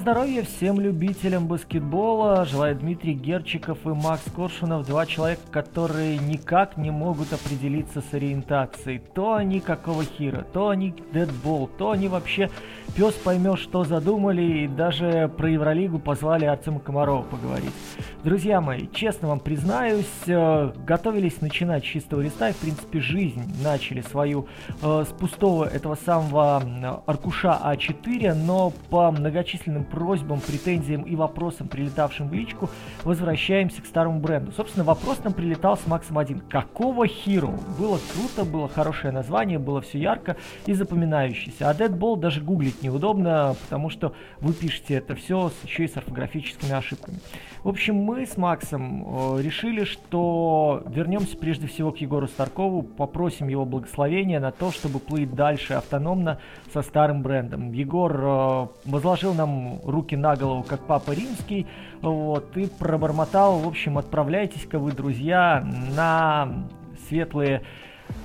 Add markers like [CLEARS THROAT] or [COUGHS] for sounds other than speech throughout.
Здоровья всем любителям баскетбола. Желаю Дмитрий Герчиков и Макс Коршунов. Два человека, которые никак не могут определиться с ориентацией. То они какого хира, то они дедбол, то они вообще пес поймет, что задумали. И даже про Евролигу позвали Артема Комарова поговорить. Друзья мои, честно вам признаюсь, э, готовились начинать с чистого листа. И, в принципе, жизнь начали свою э, с пустого этого самого аркуша А4. Но по многочисленным просьбам, претензиям и вопросам, прилетавшим в личку, возвращаемся к старому бренду. Собственно, вопрос нам прилетал с Максом 1. Какого Hero? Было круто, было хорошее название, было все ярко и запоминающееся. А Deadball даже гуглить неудобно, потому что вы пишете это все еще и с орфографическими ошибками. В общем, мы с Максом э, решили, что вернемся прежде всего к Егору Старкову, попросим его благословения на то, чтобы плыть дальше автономно со старым брендом. Егор э, возложил нам руки на голову, как папа римский, вот, и пробормотал, в общем, отправляйтесь-ка вы, друзья, на светлые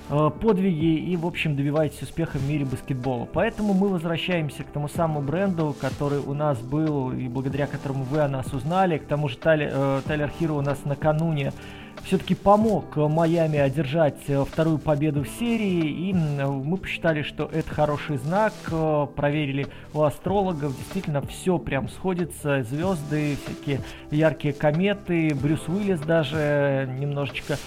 подвиги и, в общем, добиваетесь успеха в мире баскетбола. Поэтому мы возвращаемся к тому самому бренду, который у нас был и благодаря которому вы о нас узнали. К тому же Тайлер, э, Тайлер Хиро у нас накануне все-таки помог Майами одержать э, вторую победу в серии, и мы посчитали, что это хороший знак, проверили у астрологов, действительно все прям сходится, звезды, всякие яркие кометы, Брюс Уиллис даже немножечко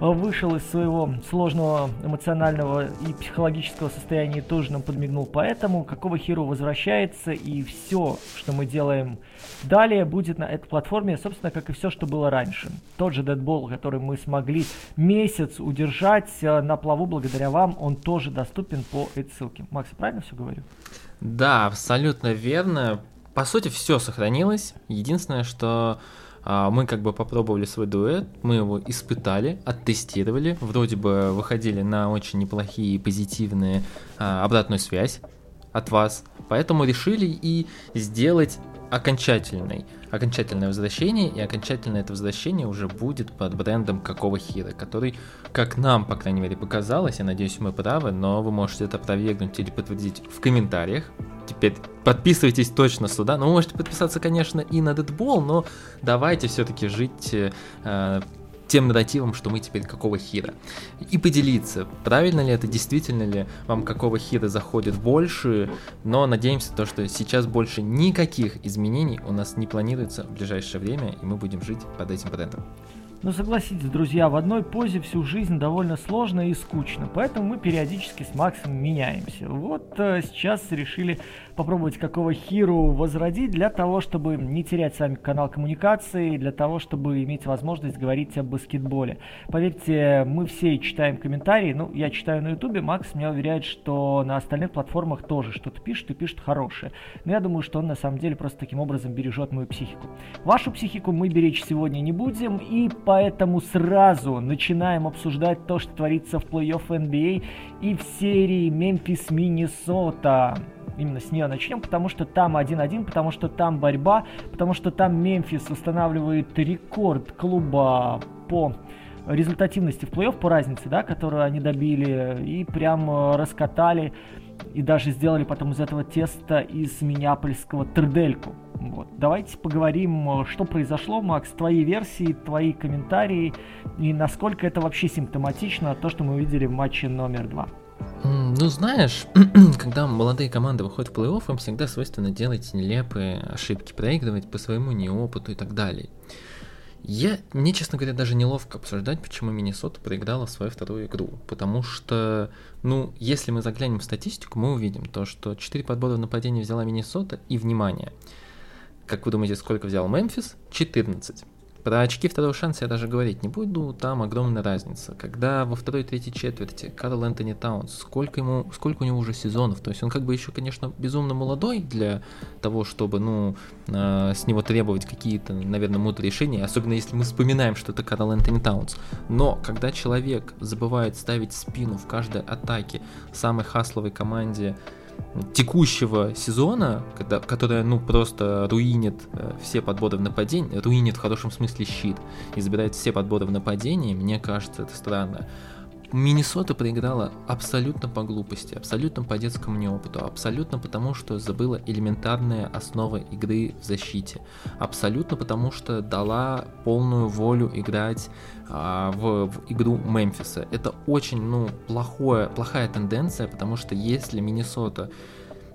вышел из своего сложного эмоционального и психологического состояния и тоже нам подмигнул. Поэтому какого херу возвращается и все, что мы делаем далее, будет на этой платформе, собственно, как и все, что было раньше. Тот же Deadball, который мы смогли месяц удержать э, на плаву благодаря вам, он тоже доступен по этой ссылке. Макс, правильно все говорю? Да, абсолютно верно. По сути, все сохранилось. Единственное, что а, мы как бы попробовали свой дуэт, мы его испытали, оттестировали, вроде бы выходили на очень неплохие позитивные а, обратную связь от вас, поэтому решили и сделать окончательный, окончательное возвращение, и окончательное это возвращение уже будет под брендом какого хира, который, как нам, по крайней мере, показалось, я надеюсь, мы правы, но вы можете это опровергнуть или подтвердить в комментариях. Теперь подписывайтесь точно сюда. Ну, вы можете подписаться, конечно, и на Deadball, но давайте все-таки жить э, тем нарративом, что мы теперь какого хира. И поделиться, правильно ли это, действительно ли вам какого хира заходит больше, но надеемся то, что сейчас больше никаких изменений у нас не планируется в ближайшее время, и мы будем жить под этим брендом. Но согласитесь, друзья, в одной позе всю жизнь довольно сложно и скучно, поэтому мы периодически с Максом меняемся. Вот э, сейчас решили попробовать какого хиру возродить для того, чтобы не терять сами канал коммуникации, для того, чтобы иметь возможность говорить о баскетболе. Поверьте, мы все читаем комментарии, ну, я читаю на ютубе, Макс меня уверяет, что на остальных платформах тоже что-то пишет и пишет хорошее. Но я думаю, что он на самом деле просто таким образом бережет мою психику. Вашу психику мы беречь сегодня не будем, и поэтому сразу начинаем обсуждать то, что творится в плей-офф NBA и в серии Мемфис-Миннесота именно с нее начнем, потому что там 1-1, потому что там борьба, потому что там Мемфис устанавливает рекорд клуба по результативности в плей-офф, по разнице, да, которую они добили, и прям э, раскатали, и даже сделали потом из этого теста из минneapольского трдельку. Вот. Давайте поговорим, э, что произошло, Макс, твои версии, твои комментарии, и насколько это вообще симптоматично, то, что мы увидели в матче номер два. Ну, знаешь, [CLEARS THROAT] когда молодые команды выходят в плей-офф, им всегда свойственно делать нелепые ошибки, проигрывать по своему неопыту и так далее. Я, мне, честно говоря, даже неловко обсуждать, почему Миннесота проиграла свою вторую игру. Потому что, ну, если мы заглянем в статистику, мы увидим то, что 4 подбора в нападении взяла Миннесота, и, внимание, как вы думаете, сколько взял Мемфис? 14. Про очки второго шанса я даже говорить не буду, там огромная разница. Когда во второй и третьей четверти Карл Энтони Таунс, сколько, ему, сколько у него уже сезонов, то есть он как бы еще, конечно, безумно молодой для того, чтобы, ну, э, с него требовать какие-то, наверное, мудрые решения, особенно если мы вспоминаем, что это Карл Энтони Таунс. Но когда человек забывает ставить спину в каждой атаке самой хасловой команде текущего сезона, когда, которая ну просто руинит э, все подборы в нападении, руинит в хорошем смысле щит и забирает все подборы в нападении, мне кажется, это странно. Миннесота проиграла абсолютно по глупости, абсолютно по детскому неопыту, абсолютно потому, что забыла элементарные основы игры в защите, абсолютно потому, что дала полную волю играть а, в, в игру Мемфиса. Это очень, ну, плохое, плохая тенденция, потому что если Миннесота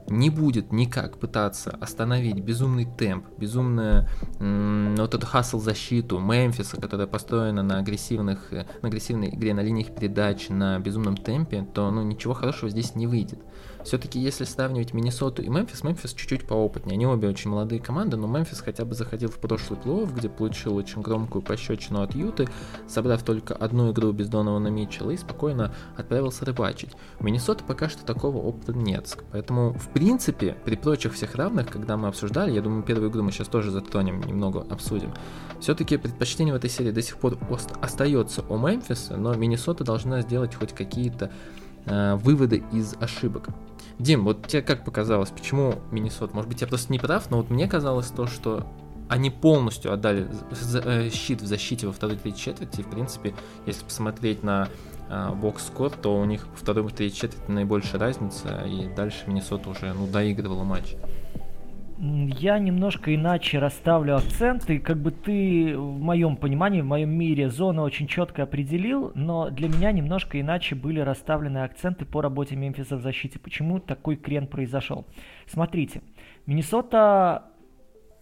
не будет никак пытаться остановить безумный темп, безумную м- вот эту хасл защиту Мемфиса, которая построена на агрессивных, на агрессивной игре, на линиях передач, на безумном темпе, то ну ничего хорошего здесь не выйдет. Все-таки, если сравнивать Миннесоту и Мемфис, Мемфис чуть-чуть поопытнее. Они обе очень молодые команды, но Мемфис хотя бы заходил в прошлый плей где получил очень громкую пощечину от Юты, собрав только одну игру без Донована Митчелла и спокойно отправился рыбачить. У Миннесоты пока что такого опыта нет. Поэтому, в принципе, при прочих всех равных, когда мы обсуждали, я думаю, первую игру мы сейчас тоже затронем, немного обсудим, все-таки предпочтение в этой серии до сих пор остается у Мемфиса, но Миннесота должна сделать хоть какие-то э, выводы из ошибок. Дим, вот тебе как показалось, почему Миннесот? Может быть, я просто не прав, но вот мне казалось то, что они полностью отдали э, щит в защите во второй третьей четверти. В принципе, если посмотреть на э, бокс-скор, то у них второй и третьей четверти наибольшая разница, и дальше Миннесота уже ну, доигрывала матч я немножко иначе расставлю акценты. Как бы ты в моем понимании, в моем мире зону очень четко определил, но для меня немножко иначе были расставлены акценты по работе Мемфиса в защите. Почему такой крен произошел? Смотрите, Миннесота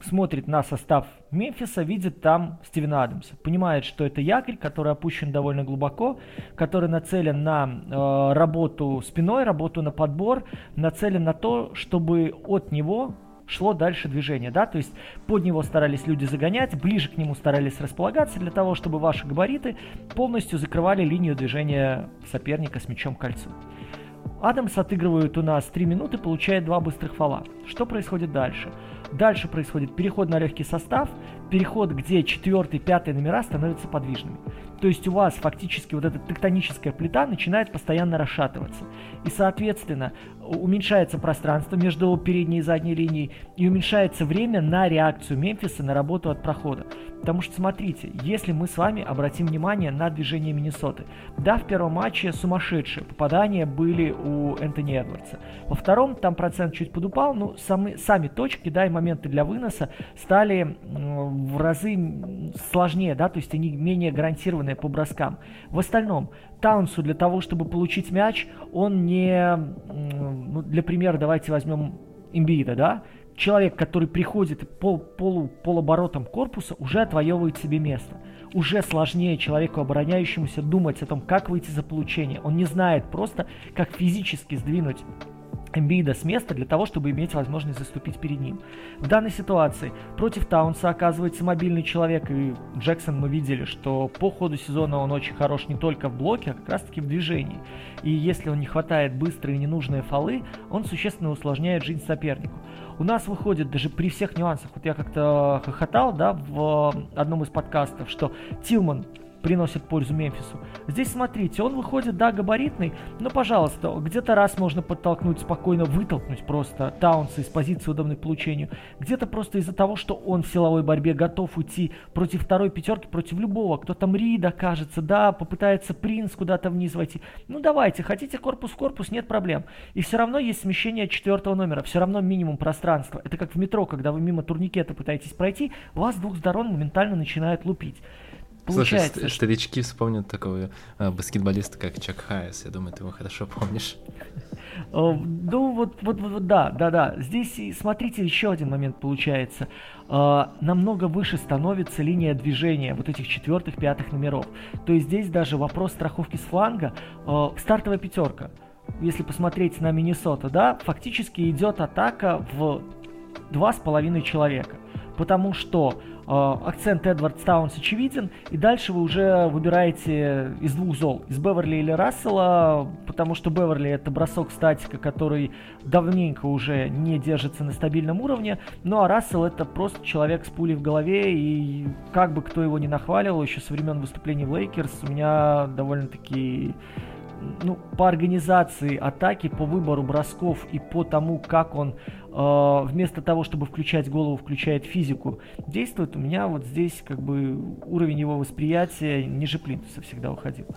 смотрит на состав Мемфиса, видит там Стивена Адамса. Понимает, что это якорь, который опущен довольно глубоко, который нацелен на э, работу спиной, работу на подбор, нацелен на то, чтобы от него шло дальше движение, да, то есть под него старались люди загонять, ближе к нему старались располагаться для того, чтобы ваши габариты полностью закрывали линию движения соперника с мячом к кольцу. Адамс отыгрывает у нас 3 минуты, получает два быстрых фола. Что происходит дальше? Дальше происходит переход на легкий состав, переход, где четвертый, пятый номера становятся подвижными. То есть у вас фактически вот эта тектоническая плита начинает постоянно расшатываться. И, соответственно, уменьшается пространство между передней и задней линией, и уменьшается время на реакцию Мемфиса на работу от прохода. Потому что, смотрите, если мы с вами обратим внимание на движение Миннесоты. Да, в первом матче сумасшедшие попадания были у Энтони Эдвардса. Во втором там процент чуть подупал, но сами, сами точки, да, и моменты для выноса стали в разы сложнее, да, то есть они менее гарантированные по броскам. В остальном, Таунсу для того, чтобы получить мяч, он не... Ну, для примера давайте возьмем Имбида, да? Человек, который приходит пол, полу, полоборотом корпуса, уже отвоевывает себе место. Уже сложнее человеку, обороняющемуся, думать о том, как выйти за получение. Он не знает просто, как физически сдвинуть Эмбида с места для того, чтобы иметь возможность заступить перед ним. В данной ситуации против Таунса оказывается мобильный человек, и Джексон мы видели, что по ходу сезона он очень хорош не только в блоке, а как раз таки в движении. И если он не хватает быстрые ненужные фолы, он существенно усложняет жизнь сопернику. У нас выходит даже при всех нюансах, вот я как-то хохотал, да, в одном из подкастов, что Тилман приносит пользу Мемфису. Здесь смотрите, он выходит, да, габаритный, но, пожалуйста, где-то раз можно подтолкнуть, спокойно вытолкнуть просто Таунса из позиции удобной получению. Где-то просто из-за того, что он в силовой борьбе готов уйти против второй пятерки, против любого. Кто там Рида, кажется, да, попытается Принц куда-то вниз войти. Ну давайте, хотите корпус в корпус, нет проблем. И все равно есть смещение четвертого номера, все равно минимум пространства. Это как в метро, когда вы мимо турникета пытаетесь пройти, вас с двух сторон моментально начинают лупить. Получается, Слушай, старички вспомнят такого э, баскетболиста, как Чак Хайес. Я думаю, ты его хорошо помнишь. [LAUGHS] Ну, вот, вот, вот, да, да, да. Здесь, смотрите, еще один момент получается. А, намного выше становится линия движения вот этих четвертых, пятых номеров. То есть здесь даже вопрос страховки с фланга. А, стартовая пятерка. Если посмотреть на Миннесоту, да, фактически идет атака в два с половиной человека. Потому что акцент Эдвардс-Таунс очевиден, и дальше вы уже выбираете из двух зол, из Беверли или Рассела, потому что Беверли это бросок статика, который давненько уже не держится на стабильном уровне, ну а Рассел это просто человек с пулей в голове, и как бы кто его не нахваливал, еще со времен выступлений в Лейкерс, у меня довольно-таки ну, по организации атаки, по выбору бросков и по тому, как он э, вместо того, чтобы включать голову, включает физику, действует, у меня вот здесь как бы уровень его восприятия ниже плинтуса всегда уходил.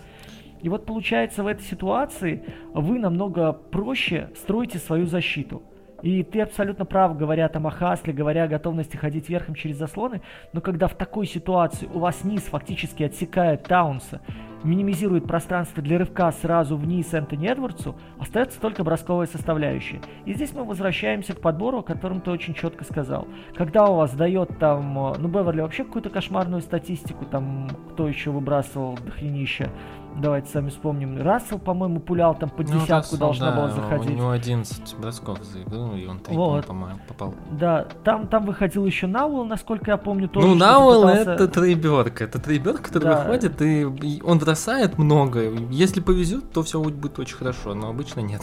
И вот получается в этой ситуации вы намного проще строите свою защиту. И ты абсолютно прав, говоря там о хасле, говоря о готовности ходить верхом через заслоны, но когда в такой ситуации у вас низ фактически отсекает Таунса, минимизирует пространство для рывка сразу вниз Энтони Эдвардсу, остается только бросковая составляющая. И здесь мы возвращаемся к подбору, о котором ты очень четко сказал. Когда у вас дает там, э, ну, Беверли вообще какую-то кошмарную статистику, там, кто еще выбрасывал дохренища, Давайте сами вспомним. Рассел, по-моему, пулял там по ну, десятку, Рассел, должна да, была заходить. У него 11 бросков за игру, и он 3 вот. попал. Да, там, там выходил еще Науэлл, насколько я помню, тоже. Ну, Науэлл пытался... это трейберка. Это трейбер, который да. выходит, и он бросает много. Если повезет, то все будет очень хорошо, но обычно нет.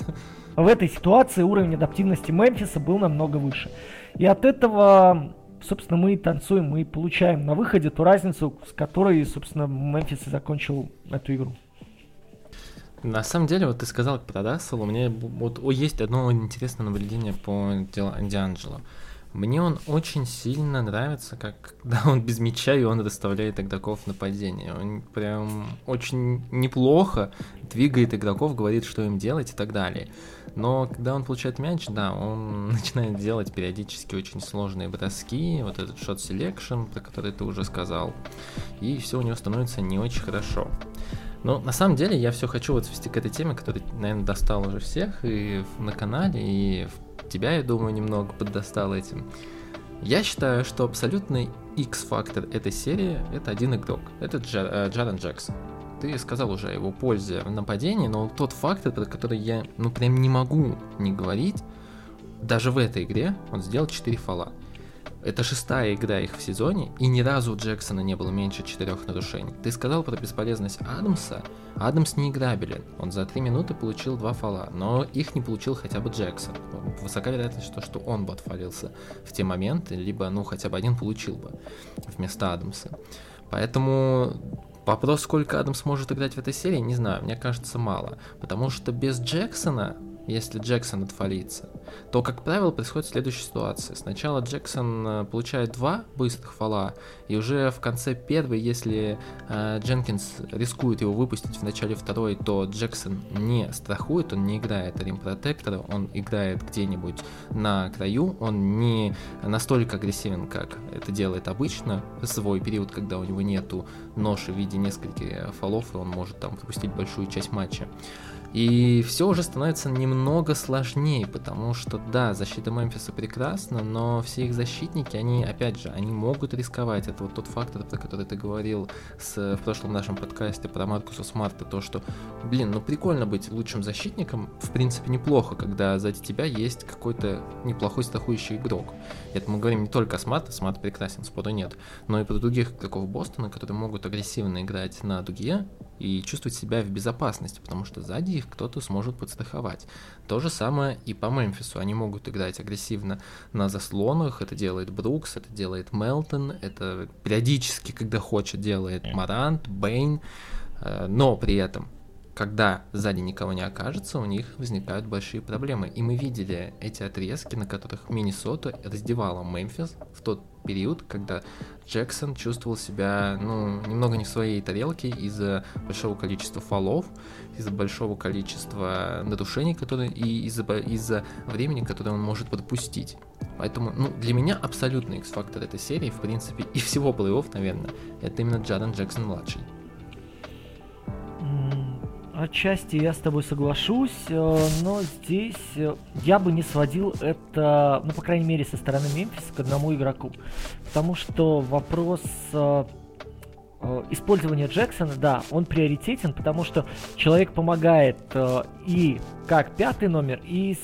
В этой ситуации уровень адаптивности Мемфиса был намного выше. И от этого собственно, мы танцуем, мы получаем на выходе ту разницу, с которой, собственно, Мемфис и закончил эту игру. На самом деле, вот ты сказал про Рассела, у меня вот есть одно интересное наблюдение по Дианджело. Мне он очень сильно нравится, как [LAUGHS] когда он без мяча и он расставляет игроков нападения. Он прям очень неплохо двигает игроков, говорит, что им делать и так далее. Но когда он получает мяч, да, он [LAUGHS] начинает делать периодически очень сложные броски, вот этот shot selection, про который ты уже сказал, и все у него становится не очень хорошо. Но на самом деле я все хочу вот свести к этой теме, которая, наверное, достала уже всех и на канале, и тебя, я думаю, немного поддостал этим. Я считаю, что абсолютный X-фактор этой серии это один игрок. Это Джар, э, Джарен Джексон ты сказал уже о его пользе в нападении, но тот факт, про который я, ну, прям не могу не говорить, даже в этой игре он сделал 4 фола. Это шестая игра их в сезоне, и ни разу у Джексона не было меньше четырех нарушений. Ты сказал про бесполезность Адамса. Адамс не играбелен. Он за три минуты получил два фола, но их не получил хотя бы Джексон. Высока вероятность, что, что он бы отфалился в те моменты, либо, ну, хотя бы один получил бы вместо Адамса. Поэтому Вопрос, сколько Адам сможет играть в этой серии, не знаю, мне кажется мало. Потому что без Джексона если Джексон отфалится, то, как правило, происходит следующая ситуация. Сначала Джексон э, получает два быстрых фола, и уже в конце первой, если э, Дженкинс рискует его выпустить в начале второй, то Джексон не страхует, он не играет Рим Протектора, он играет где-нибудь на краю, он не настолько агрессивен, как это делает обычно, свой период, когда у него нету ноши в виде нескольких фолов, и он может там пропустить большую часть матча. И все уже становится немного сложнее, потому что, да, защита Мемфиса прекрасна, но все их защитники, они, опять же, они могут рисковать. Это вот тот фактор, про который ты говорил с, в прошлом нашем подкасте про Маркуса Смарта, то, что, блин, ну прикольно быть лучшим защитником, в принципе, неплохо, когда сзади тебя есть какой-то неплохой страхующий игрок. Это мы говорим не только о Смарте, Смарт прекрасен, спору нет, но и про других игроков Бостона, которые могут агрессивно играть на дуге и чувствовать себя в безопасности, потому что сзади их кто-то сможет подстраховать. То же самое и по Мемфису. Они могут играть агрессивно на заслонах, это делает Брукс, это делает Мелтон, это периодически, когда хочет, делает Морант, Бейн, э, но при этом когда сзади никого не окажется, у них возникают большие проблемы. И мы видели эти отрезки, на которых Миннесота раздевала Мемфис в тот период, когда Джексон чувствовал себя, ну, немного не в своей тарелке из-за большого количества фолов, из-за большого количества нарушений, которые и из-за из времени, которое он может пропустить. Поэтому, ну, для меня абсолютный X-фактор этой серии, в принципе, и всего плей-офф, наверное, это именно Джарен Джексон младший. Отчасти я с тобой соглашусь, э, но здесь э, я бы не сводил это, ну, по крайней мере, со стороны Мемфиса к одному игроку. Потому что вопрос э, использования Джексона, да, он приоритетен, потому что человек помогает и как пятый номер, и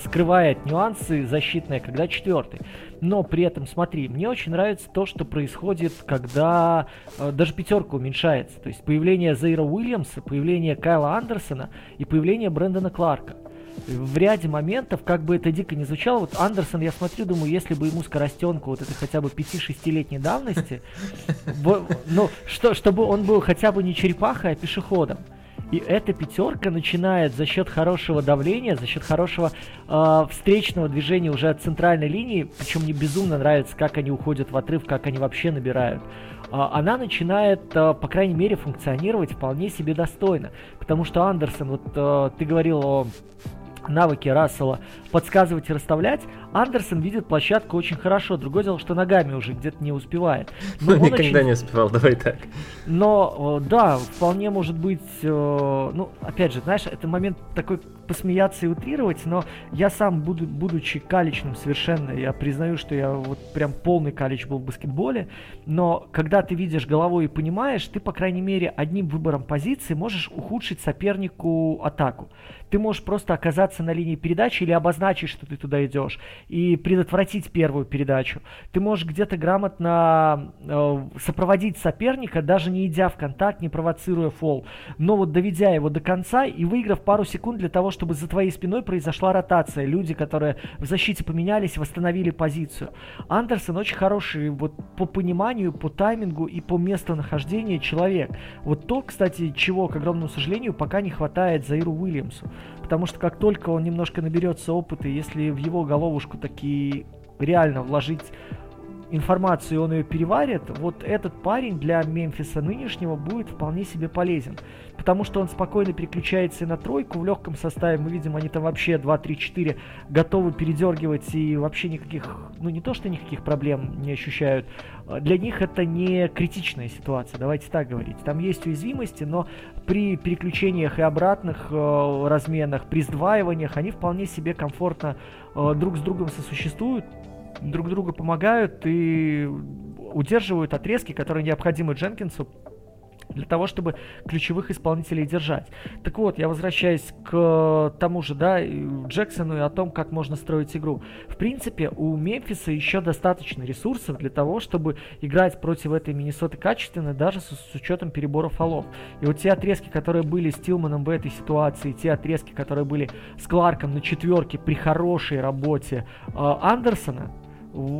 скрывает нюансы защитные, когда четвертый но при этом, смотри, мне очень нравится то, что происходит, когда э, даже пятерка уменьшается. То есть появление Зейра Уильямса, появление Кайла Андерсона и появление Брэндона Кларка. В ряде моментов, как бы это дико не звучало, вот Андерсон, я смотрю, думаю, если бы ему скоростенку вот это хотя бы 5-6-летней давности, ну, что, чтобы он был хотя бы не черепахой, а пешеходом. И эта пятерка начинает за счет хорошего давления, за счет хорошего э, встречного движения уже от центральной линии, причем мне безумно нравится, как они уходят в отрыв, как они вообще набирают она начинает, по крайней мере, функционировать вполне себе достойно. Потому что Андерсон, вот ты говорил о навыки Рассела подсказывать и расставлять, Андерсон видит площадку очень хорошо. Другое дело, что ногами уже где-то не успевает. Но ну, Никогда очень... не успевал, давай так. Но, э, да, вполне может быть, э, ну, опять же, знаешь, это момент такой посмеяться и утрировать, но я сам, буду, будучи каличным совершенно, я признаю, что я вот прям полный калич был в баскетболе, но когда ты видишь головой и понимаешь, ты, по крайней мере, одним выбором позиции можешь ухудшить сопернику атаку ты можешь просто оказаться на линии передачи или обозначить, что ты туда идешь, и предотвратить первую передачу. Ты можешь где-то грамотно э, сопроводить соперника, даже не идя в контакт, не провоцируя фол, но вот доведя его до конца и выиграв пару секунд для того, чтобы за твоей спиной произошла ротация. Люди, которые в защите поменялись, восстановили позицию. Андерсон очень хороший вот по пониманию, по таймингу и по местонахождению человек. Вот то, кстати, чего, к огромному сожалению, пока не хватает Заиру Уильямсу. Потому что как только он немножко наберется опыта, если в его головушку такие реально вложить информацию, и он ее переварит, вот этот парень для Мемфиса нынешнего будет вполне себе полезен. Потому что он спокойно переключается и на тройку в легком составе. Мы видим, они там вообще 2, 3, 4 готовы передергивать и вообще никаких, ну не то что никаких проблем не ощущают. Для них это не критичная ситуация, давайте так говорить. Там есть уязвимости, но при переключениях и обратных э, разменах, при сдваиваниях они вполне себе комфортно э, друг с другом сосуществуют друг другу помогают и удерживают отрезки, которые необходимы Дженкинсу для того, чтобы ключевых исполнителей держать. Так вот, я возвращаюсь к тому же, да, Джексону и о том, как можно строить игру. В принципе, у Мемфиса еще достаточно ресурсов для того, чтобы играть против этой Миннесоты качественно, даже с, с учетом перебора фолов. И вот те отрезки, которые были с Тилманом в этой ситуации, те отрезки, которые были с Кларком на четверке при хорошей работе э, Андерсона,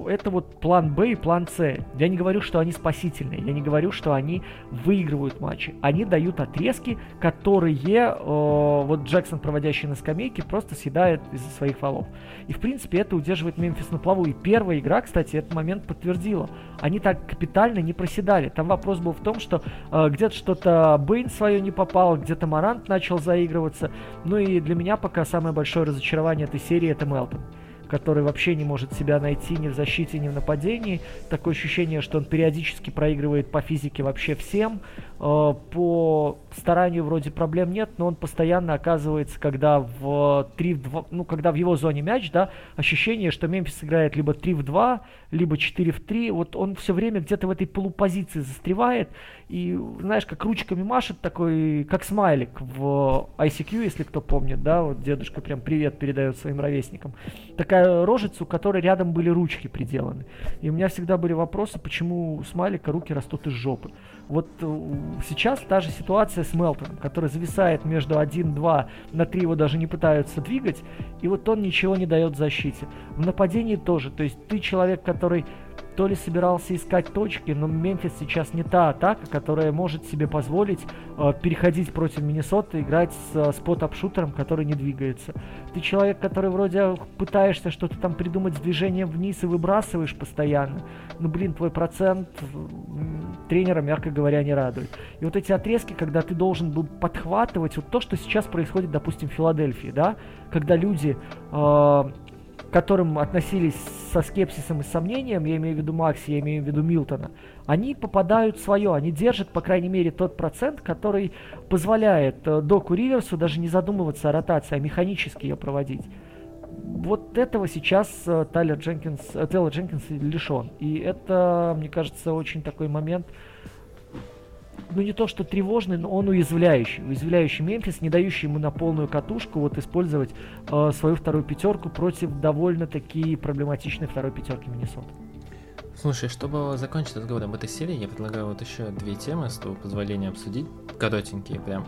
это вот план Б и план С. Я не говорю, что они спасительные, я не говорю, что они выигрывают матчи. Они дают отрезки, которые э, вот Джексон, проводящий на скамейке, просто съедает из-за своих фолов. И, в принципе, это удерживает Мемфис на плаву. И первая игра, кстати, этот момент подтвердила. Они так капитально не проседали. Там вопрос был в том, что э, где-то что-то Бейн свое не попал, где-то Марант начал заигрываться. Ну и для меня пока самое большое разочарование этой серии это Мелтон который вообще не может себя найти ни в защите, ни в нападении. Такое ощущение, что он периодически проигрывает по физике вообще всем. Э, по старанию вроде проблем нет, но он постоянно оказывается, когда в 3 в 2, ну, когда в его зоне мяч, да, ощущение, что Мемфис играет либо 3 в 2, либо 4 в 3. Вот он все время где-то в этой полупозиции застревает и, знаешь, как ручками машет такой, как смайлик в ICQ, если кто помнит, да, вот дедушка прям привет передает своим ровесникам. Такая рожица, у которой рядом были ручки приделаны. И у меня всегда были вопросы, почему у смайлика руки растут из жопы. Вот э, сейчас та же ситуация с Мелтоном, который зависает между 1-2, на 3 его даже не пытаются двигать, и вот он ничего не дает защите. В нападении тоже, то есть ты человек, который то ли собирался искать точки, но Мемфис сейчас не та атака, которая может себе позволить э, переходить против Миннесоты, играть с э, спот-апшутером, который не двигается. Ты человек, который вроде пытаешься что-то там придумать с движением вниз и выбрасываешь постоянно. Ну, блин, твой процент тренера, мягко говоря, не радует. И вот эти отрезки, когда ты должен был подхватывать, вот то, что сейчас происходит, допустим, в Филадельфии, да, когда люди э, к которым относились со скепсисом и сомнением, я имею в виду Макси, я имею в виду Милтона, они попадают в свое, они держат, по крайней мере, тот процент, который позволяет э, Доку Риверсу даже не задумываться о ротации, а механически ее проводить. Вот этого сейчас э, Тайлер Дженкинс, э, Тейлор Дженкинс лишен. И это, мне кажется, очень такой момент, ну не то что тревожный, но он уязвляющий. Уязвляющий Мемфис, не дающий ему на полную катушку вот использовать э, свою вторую пятерку против довольно-таки проблематичной второй пятерки Миннесоты. Слушай, чтобы закончить разговор об этой серии, я предлагаю вот еще две темы, с твоего позволения обсудить, коротенькие прям.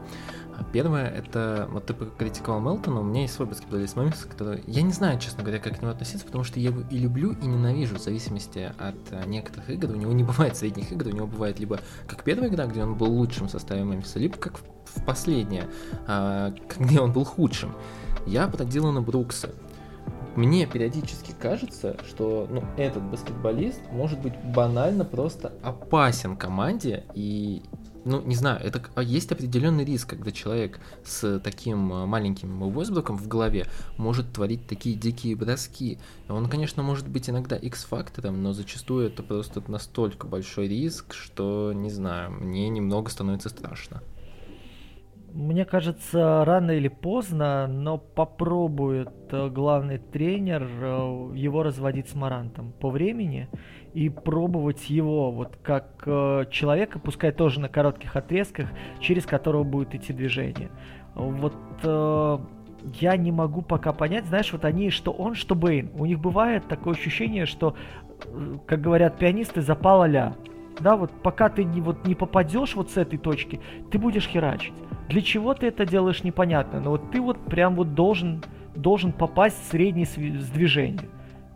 Первое, это, вот ты критиковал Мелтона, у меня есть свой баскетболист Мемфис, который, я не знаю, честно говоря, как к нему относиться, потому что я его и люблю, и ненавижу, в зависимости от а, некоторых игр. У него не [LAUGHS] бывает средних игр, у него бывает либо как первая игра, где он был лучшим в составе Мемфиса, либо как в последняя, а, [LAUGHS] где он был худшим. Я про Дилана Брукса мне периодически кажется, что ну, этот баскетболист может быть банально просто опасен команде и ну, не знаю, это а есть определенный риск, когда человек с таким а, маленьким Весбруком в голове может творить такие дикие броски. Он, конечно, может быть иногда X-фактором, но зачастую это просто настолько большой риск, что, не знаю, мне немного становится страшно. Мне кажется, рано или поздно, но попробует э, главный тренер э, его разводить с Марантом по времени и пробовать его вот как э, человека, пускай тоже на коротких отрезках, через которого будет идти движение. Вот я не могу пока понять, знаешь, вот они, что он, что Бейн. У них бывает такое ощущение, что, как говорят пианисты, запала ля да, вот пока ты не, вот, не попадешь вот с этой точки, ты будешь херачить. Для чего ты это делаешь, непонятно, но вот ты вот прям вот должен, должен попасть в средний движение.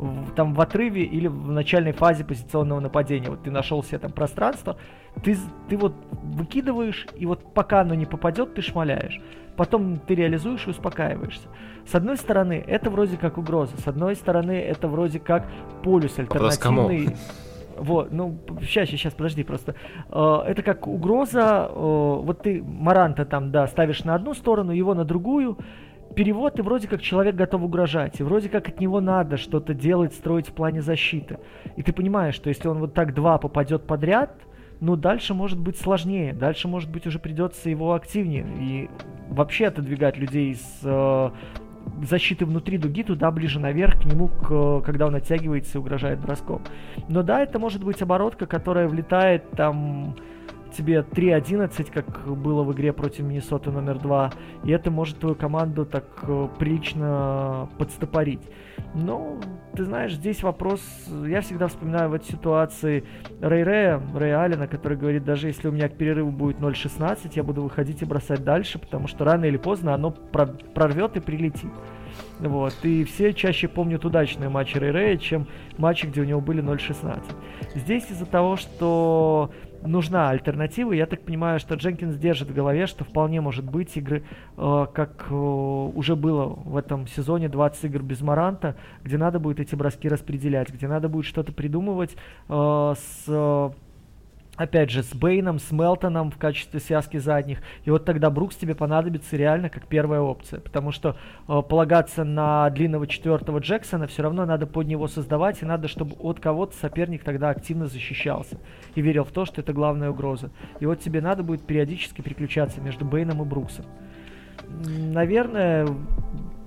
В, там в отрыве или в начальной фазе позиционного нападения. Вот ты нашел себе там пространство, ты, ты вот выкидываешь, и вот пока оно не попадет, ты шмаляешь. Потом ты реализуешь и успокаиваешься. С одной стороны, это вроде как угроза. С одной стороны, это вроде как полюс альтернативный. Вот, ну, сейчас, сейчас, подожди просто. Э, это как угроза, э, вот ты Маранта там, да, ставишь на одну сторону, его на другую, перевод, и вроде как человек готов угрожать, и вроде как от него надо что-то делать, строить в плане защиты. И ты понимаешь, что если он вот так два попадет подряд, ну, дальше может быть сложнее, дальше, может быть, уже придется его активнее и вообще отодвигать людей с э, защиты внутри дуги, туда ближе наверх, к нему, к, когда он оттягивается и угрожает броском. Но да, это может быть оборотка, которая влетает там тебе 3-11, как было в игре против Миннесоты номер 2, и это может твою команду так э, прилично подстопорить. Но, ты знаешь, здесь вопрос, я всегда вспоминаю в этой ситуации Рэй Рэя, Рэй Аллена, который говорит, даже если у меня к перерыву будет 0.16, я буду выходить и бросать дальше, потому что рано или поздно оно прорвет и прилетит. Вот. И все чаще помнят удачные матчи Рэй Рэя, чем матчи, где у него были 0.16. Здесь из-за того, что нужна альтернатива. Я так понимаю, что Дженкинс держит в голове, что вполне может быть игры, э, как э, уже было в этом сезоне, 20 игр без Маранта, где надо будет эти броски распределять, где надо будет что-то придумывать э, с опять же, с Бейном, с Мелтоном в качестве связки задних. И вот тогда Брукс тебе понадобится реально как первая опция. Потому что э, полагаться на длинного четвертого Джексона все равно надо под него создавать. И надо, чтобы от кого-то соперник тогда активно защищался. И верил в то, что это главная угроза. И вот тебе надо будет периодически переключаться между Бейном и Бруксом. Наверное,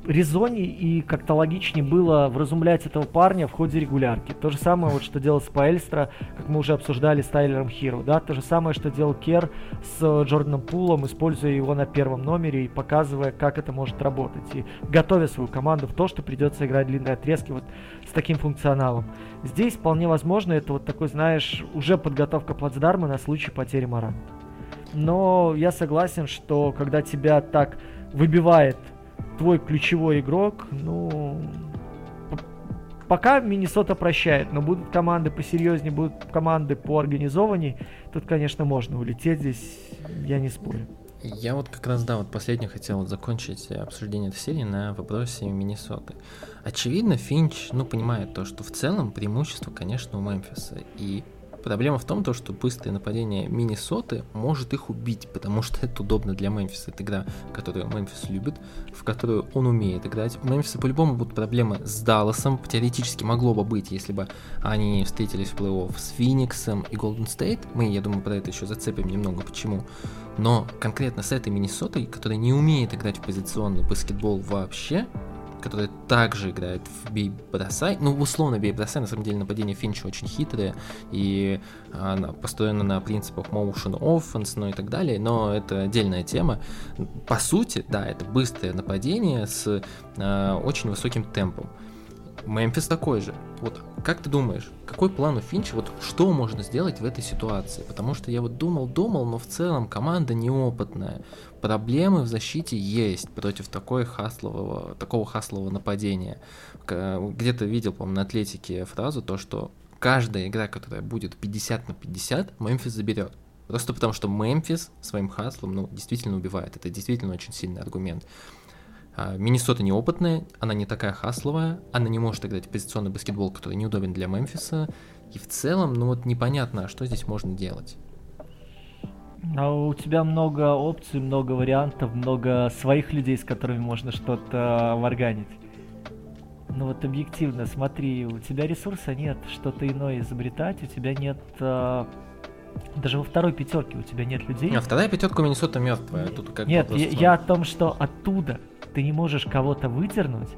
резонней и как-то логичнее было вразумлять этого парня в ходе регулярки. То же самое, вот, что делал Спаэльстра, как мы уже обсуждали с Тайлером Хиро, да, то же самое, что делал Кер с Джорданом Пулом, используя его на первом номере и показывая, как это может работать, и готовя свою команду в то, что придется играть длинные отрезки вот с таким функционалом. Здесь вполне возможно, это вот такой, знаешь, уже подготовка плацдарма на случай потери Мара. Но я согласен, что когда тебя так выбивает твой ключевой игрок, ну, пока Миннесота прощает, но будут команды посерьезнее, будут команды по организованней, тут, конечно, можно улететь здесь, я не спорю. Я вот как раз, да, вот последний хотел вот закончить обсуждение этой серии на вопросе Миннесоты. Очевидно, Финч, ну, понимает то, что в целом преимущество, конечно, у Мемфиса. И Проблема в том, то, что быстрое нападение Миннесоты может их убить, потому что это удобно для Мемфиса. Это игра, которую Мемфис любит, в которую он умеет играть. У Мемфиса по-любому будут проблемы с Далласом. Теоретически могло бы быть, если бы они встретились в плей-офф с Фениксом и Голден Стейт. Мы, я думаю, про это еще зацепим немного, почему. Но конкретно с этой Миннесотой, которая не умеет играть в позиционный баскетбол вообще, которые также играют в бей бросай. Ну, условно бей бросай, на самом деле нападение Финча очень хитрое и она построена на принципах motion offense, ну и так далее, но это отдельная тема. По сути, да, это быстрое нападение с э, очень высоким темпом. Мемфис такой же. Вот как ты думаешь, какой план у Финча, вот что можно сделать в этой ситуации? Потому что я вот думал, думал, но в целом команда неопытная. Проблемы в защите есть против такой хаслового, такого хаслового нападения. Где-то видел, по-моему, на Атлетике фразу, то, что каждая игра, которая будет 50 на 50, Мемфис заберет. Просто потому, что Мемфис своим хаслом, ну, действительно убивает. Это действительно очень сильный аргумент. А, Миннесота неопытная, она не такая хасловая, она не может играть позиционный баскетбол, который неудобен для Мемфиса. И в целом, ну вот непонятно, а что здесь можно делать. А у тебя много опций, много вариантов, много своих людей, с которыми можно что-то варганить. Ну вот объективно, смотри, у тебя ресурса нет что-то иное изобретать, у тебя нет а, даже во второй пятерке у тебя нет людей. А вторая пятерка у Миннесота мертвая. Тут как нет, я, я о том, что оттуда ты не можешь кого-то вытернуть,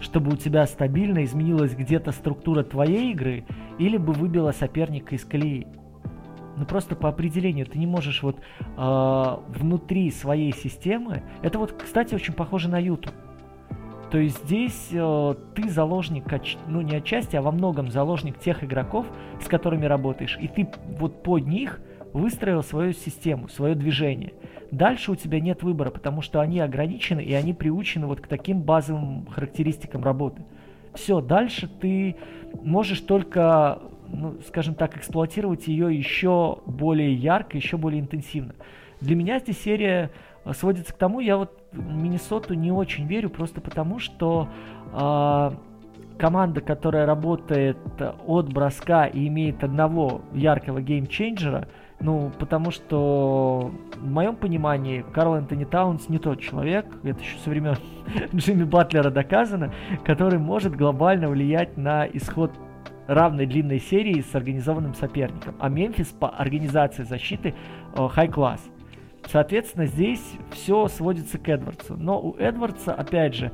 чтобы у тебя стабильно изменилась где-то структура твоей игры, или бы выбила соперника из колеи. Ну просто по определению ты не можешь вот э, внутри своей системы. Это вот, кстати, очень похоже на YouTube. То есть здесь э, ты заложник, ну не отчасти, а во многом заложник тех игроков, с которыми работаешь, и ты вот под них выстроил свою систему, свое движение. Дальше у тебя нет выбора, потому что они ограничены и они приучены вот к таким базовым характеристикам работы. Все, дальше ты можешь только, ну, скажем так, эксплуатировать ее еще более ярко, еще более интенсивно. Для меня здесь серия э, сводится к тому, я вот Миннесоту не очень верю, просто потому что э, команда, которая работает от броска и имеет одного яркого game changer а, ну, потому что в моем понимании Карл Антони Таунс не тот человек, это еще со времен [LAUGHS] Джимми Батлера доказано, который может глобально влиять на исход равной длинной серии с организованным соперником. А Мемфис по организации защиты high-class. Э, Соответственно, здесь все сводится к Эдвардсу. Но у Эдвардса, опять же,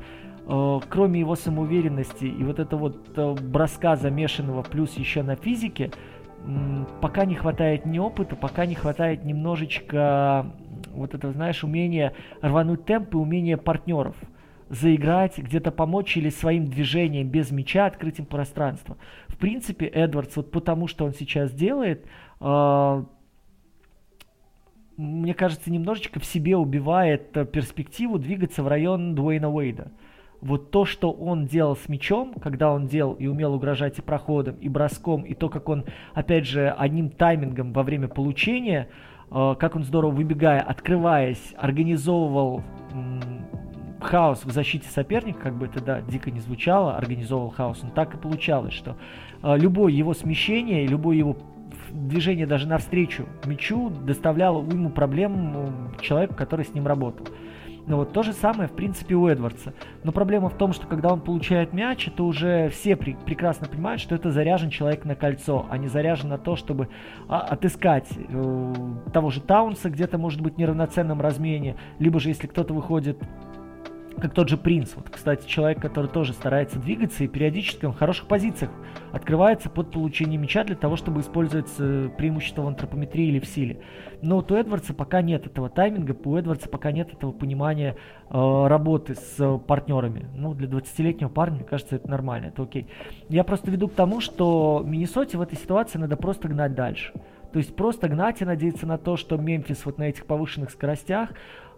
э, кроме его самоуверенности и вот этого вот э, броска замешанного плюс еще на физике, пока не хватает ни опыта, пока не хватает немножечко вот этого, знаешь, умения рвануть темп и умения партнеров заиграть, где-то помочь или своим движением без мяча открыть им пространство. В принципе, Эдвардс, вот потому что он сейчас делает, э, мне кажется, немножечко в себе убивает э, перспективу двигаться в район Дуэйна Уэйда. Вот то, что он делал с мячом, когда он делал и умел угрожать и проходом, и броском, и то, как он, опять же, одним таймингом во время получения, э, как он здорово выбегая, открываясь, организовывал хаос в защите соперника, как бы это, да, дико не звучало, организовывал хаос, но так и получалось, что э, любое его смещение, любое его движение даже навстречу мячу доставляло уйму проблем человеку, который с ним работал. Ну вот то же самое, в принципе, у Эдвардса. Но проблема в том, что когда он получает мяч, это уже все при, прекрасно понимают, что это заряжен человек на кольцо, а не заряжен на то, чтобы а, отыскать э, того же Таунса где-то, может быть, в неравноценном размене, либо же если кто-то выходит как тот же принц. Вот, кстати, человек, который тоже старается двигаться и периодически он в хороших позициях открывается под получение мяча для того, чтобы использовать э, преимущество в антропометрии или в силе. Но вот у Эдвардса пока нет этого тайминга, у Эдвардса пока нет этого понимания э, работы с э, партнерами. Ну, для 20-летнего парня, мне кажется, это нормально, это окей. Я просто веду к тому, что Миннесоте в этой ситуации надо просто гнать дальше. То есть просто гнать и надеяться на то, что Мемфис вот на этих повышенных скоростях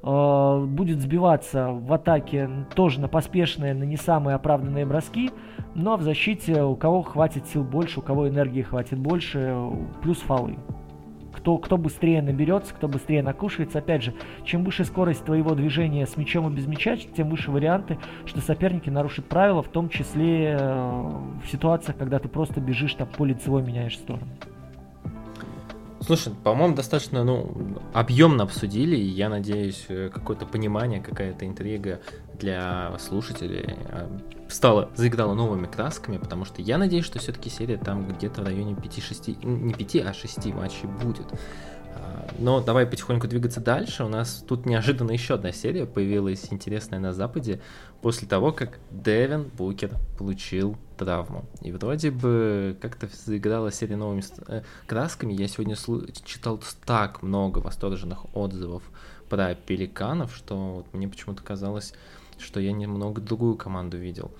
будет сбиваться в атаке тоже на поспешные, на не самые оправданные броски, но в защите у кого хватит сил больше, у кого энергии хватит больше, плюс фолы. Кто, кто быстрее наберется, кто быстрее накушается. Опять же, чем выше скорость твоего движения с мячом и без мяча, тем выше варианты, что соперники нарушат правила, в том числе э, в ситуациях, когда ты просто бежишь там по лицевой меняешь сторону. Слушай, по-моему, достаточно, ну, объемно обсудили, и я надеюсь, э, какое-то понимание, какая-то интрига для слушателей э, стала, заиграла новыми красками, потому что я надеюсь, что все-таки серия там где-то в районе 5-6, не 5, а 6 матчей будет. А, но давай потихоньку двигаться дальше. У нас тут неожиданно еще одна серия появилась интересная на Западе после того, как Девин Букер получил травму. И вроде бы как-то заиграла серия новыми э, красками. Я сегодня читал так много восторженных отзывов про пеликанов, что вот мне почему-то казалось, что я немного другую команду видел.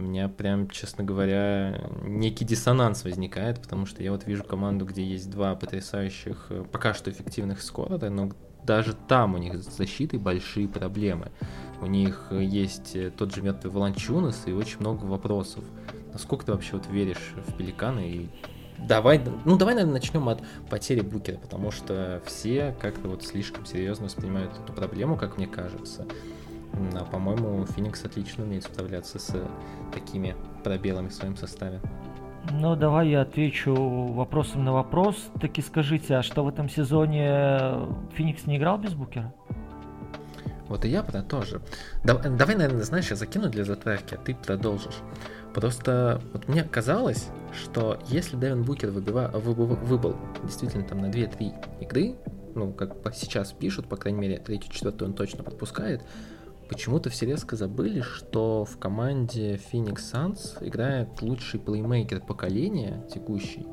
У меня прям, честно говоря, некий диссонанс возникает, потому что я вот вижу команду, где есть два потрясающих, э, пока что эффективных скорера, но даже там у них с защитой большие проблемы. У них есть э, тот же мертвый Волончунас и очень много вопросов. Насколько ты вообще вот веришь в Пеликаны и Давай, ну давай, наверное, начнем от потери Букера, потому что все как-то вот слишком серьезно воспринимают эту проблему, как мне кажется. А, по-моему, Феникс отлично умеет справляться с такими пробелами в своем составе. Ну, давай я отвечу вопросом на вопрос. Таки скажите, а что в этом сезоне Феникс не играл без Букера? Вот и я про то же. Давай, давай, наверное, знаешь, я закину для затравки, а ты продолжишь. Просто вот мне казалось, что если Дэвин Букер выбива, выбыл действительно там на 2-3 игры, ну, как сейчас пишут, по крайней мере, третью, четвертую он точно подпускает, почему-то все резко забыли, что в команде Phoenix Suns играет лучший плеймейкер поколения текущий,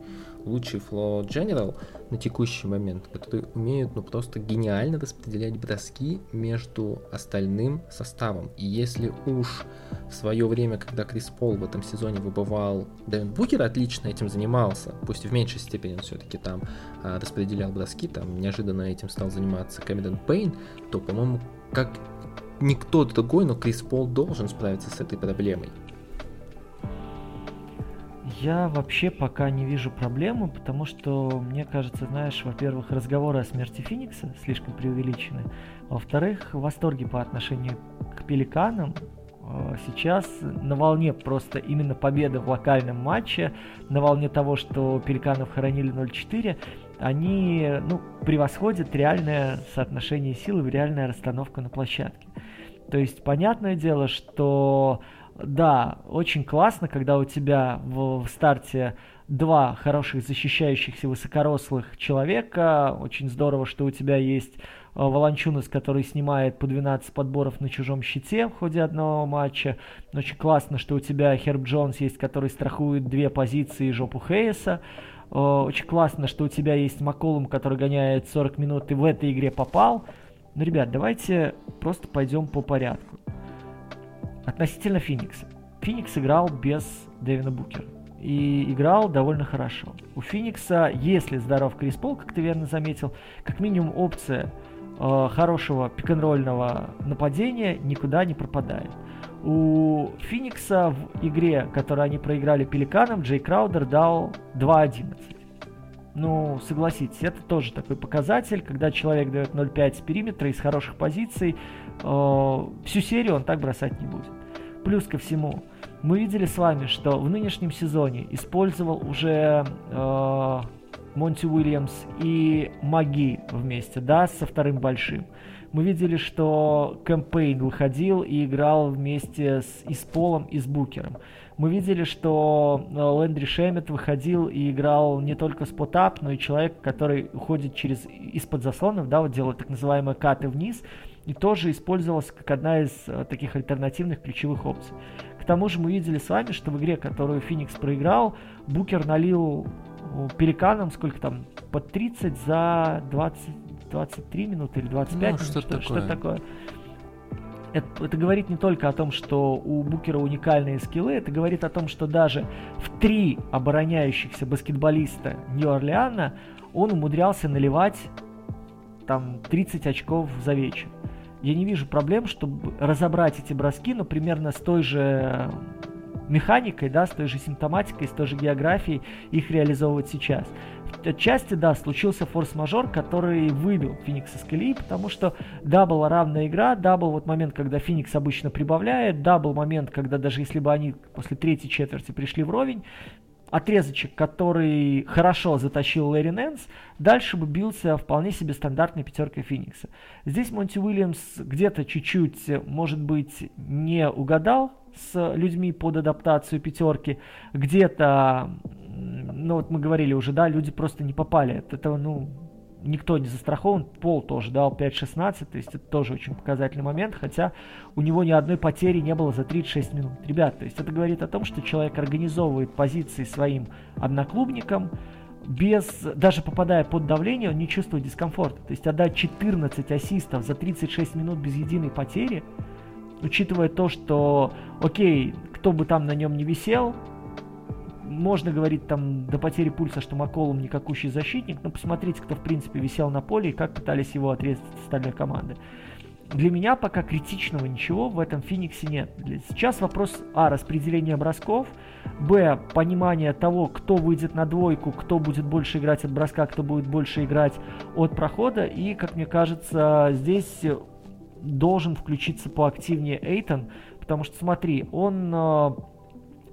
лучший флоу General на текущий момент, которые умеют ну просто гениально распределять броски между остальным составом. И если уж в свое время, когда Крис Пол в этом сезоне выбывал, Дэвин Букер отлично этим занимался, пусть в меньшей степени он все-таки там а, распределял броски, там неожиданно этим стал заниматься Кэмерон Пейн, то, по-моему, как никто другой, но Крис Пол должен справиться с этой проблемой. Я вообще пока не вижу проблемы, потому что, мне кажется, знаешь, во-первых, разговоры о смерти Феникса слишком преувеличены. Во-вторых, восторги по отношению к Пеликанам э, сейчас на волне просто именно победы в локальном матче, на волне того, что Пеликанов хоронили 0-4, они ну, превосходят реальное соотношение сил и реальная расстановка на площадке. То есть, понятное дело, что да, очень классно, когда у тебя в, в старте два хороших защищающихся высокорослых человека. Очень здорово, что у тебя есть э, Волончунас, который снимает по 12 подборов на чужом щите в ходе одного матча. Очень классно, что у тебя Херб Джонс есть, который страхует две позиции жопу Хейса. Э, очень классно, что у тебя есть Маколум, который гоняет 40 минут и в этой игре попал. Ну, ребят, давайте просто пойдем по порядку. Относительно Феникса. Феникс играл без Дэвина Букера. И играл довольно хорошо. У Феникса, если здоров Крис Пол, как ты верно заметил, как минимум опция э, хорошего пик-н-ролльного нападения никуда не пропадает. У Феникса в игре, которую они проиграли Пеликанам, Джей Краудер дал 2.11. Ну, согласитесь, это тоже такой показатель, когда человек дает 0.5 с периметра из хороших позиций, э, всю серию он так бросать не будет. Плюс ко всему, мы видели с вами, что в нынешнем сезоне использовал уже э, Монти Уильямс и Маги вместе, да, со вторым большим. Мы видели, что Кэмпейн выходил и играл вместе с, и с Полом, и с Букером. Мы видели, что э, Лэндри Шемет выходил и играл не только спотап, но и человек, который уходит через из-под заслонов, да, вот делает так называемые каты вниз, и тоже использовалась как одна из э, таких альтернативных ключевых опций. К тому же мы видели с вами, что в игре, которую Феникс проиграл, Букер налил Пеликанам сколько там, под 30 за 20, 23 минуты или 25 ну, минут, что, что, такое. что такое. Это, это говорит не только о том, что у Букера уникальные скиллы, это говорит о том, что даже в три обороняющихся баскетболиста Нью-Орлеана он умудрялся наливать там 30 очков за вечер я не вижу проблем, чтобы разобрать эти броски, но примерно с той же механикой, да, с той же симптоматикой, с той же географией их реализовывать сейчас. Отчасти, да, случился форс-мажор, который выбил Феникс из колеи, потому что да, равная игра, да, вот момент, когда Феникс обычно прибавляет, да, момент, когда даже если бы они после третьей четверти пришли вровень, отрезочек, который хорошо затащил Лэри Нэнс, дальше бы бился вполне себе стандартной пятеркой Феникса. Здесь Монти Уильямс где-то чуть-чуть, может быть, не угадал с людьми под адаптацию пятерки, где-то, ну вот мы говорили уже, да, люди просто не попали от этого, ну, никто не застрахован. Пол тоже дал 5-16, то есть это тоже очень показательный момент, хотя у него ни одной потери не было за 36 минут. Ребят, то есть это говорит о том, что человек организовывает позиции своим одноклубникам, без, даже попадая под давление, он не чувствует дискомфорта. То есть отдать 14 ассистов за 36 минут без единой потери, учитывая то, что, окей, кто бы там на нем не висел, можно говорить там до потери пульса, что Маколум никакущий защитник, но посмотрите, кто в принципе висел на поле и как пытались его отрезать от остальной команды. Для меня пока критичного ничего в этом Фениксе нет. Сейчас вопрос А. Распределения бросков. Б. Понимание того, кто выйдет на двойку, кто будет больше играть от броска, кто будет больше играть от прохода. И, как мне кажется, здесь должен включиться поактивнее Эйтон, потому что, смотри, он э,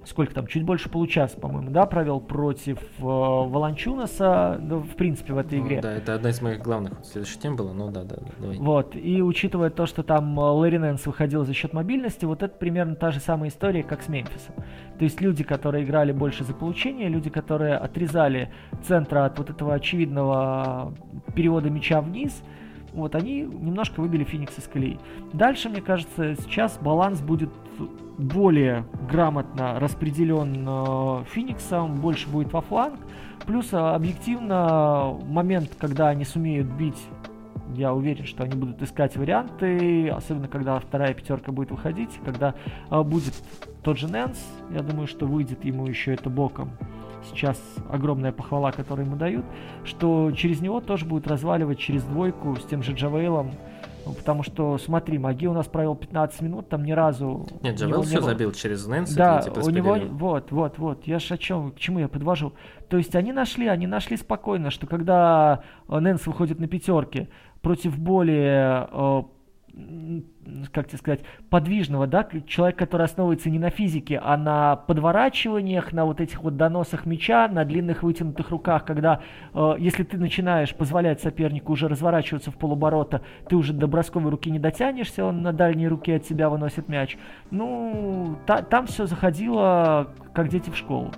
сколько там, чуть больше получаса, по-моему, да, провел против э, Волончунаса, ну, в принципе, в этой ну, игре. Да, это одна из моих главных следующих тем была, ну да, да, давай. Вот, и учитывая то, что там э, Лэри Нэнс выходил за счет мобильности, вот это примерно та же самая история, как с Мемфисом. То есть люди, которые играли больше за получение, люди, которые отрезали центра от вот этого очевидного перевода мяча вниз, вот они немножко выбили Феникс из колеи. Дальше, мне кажется, сейчас баланс будет более грамотно распределен э, Фениксом, больше будет во фланг. Плюс э, объективно момент, когда они сумеют бить, я уверен, что они будут искать варианты, особенно когда вторая пятерка будет выходить, когда э, будет тот же Нэнс, я думаю, что выйдет ему еще это боком. Сейчас огромная похвала, которую ему дают, что через него тоже будет разваливать через двойку с тем же Джавейлом, потому что, смотри, Маги у нас провел 15 минут, там ни разу... Нет, Джавел все было... забил через Нэнси. Да, у него... Вот, вот, вот. Я же о чем, к чему я подвожу. То есть они нашли, они нашли спокойно, что когда Нэнс выходит на пятерке против более э, как тебе сказать, подвижного, да, человек, который основывается не на физике, а на подворачиваниях, на вот этих вот доносах мяча, на длинных вытянутых руках, когда, э, если ты начинаешь позволять сопернику уже разворачиваться в полуборота, ты уже до бросковой руки не дотянешься, он на дальней руке от себя выносит мяч. Ну, та, там все заходило, как дети в школу.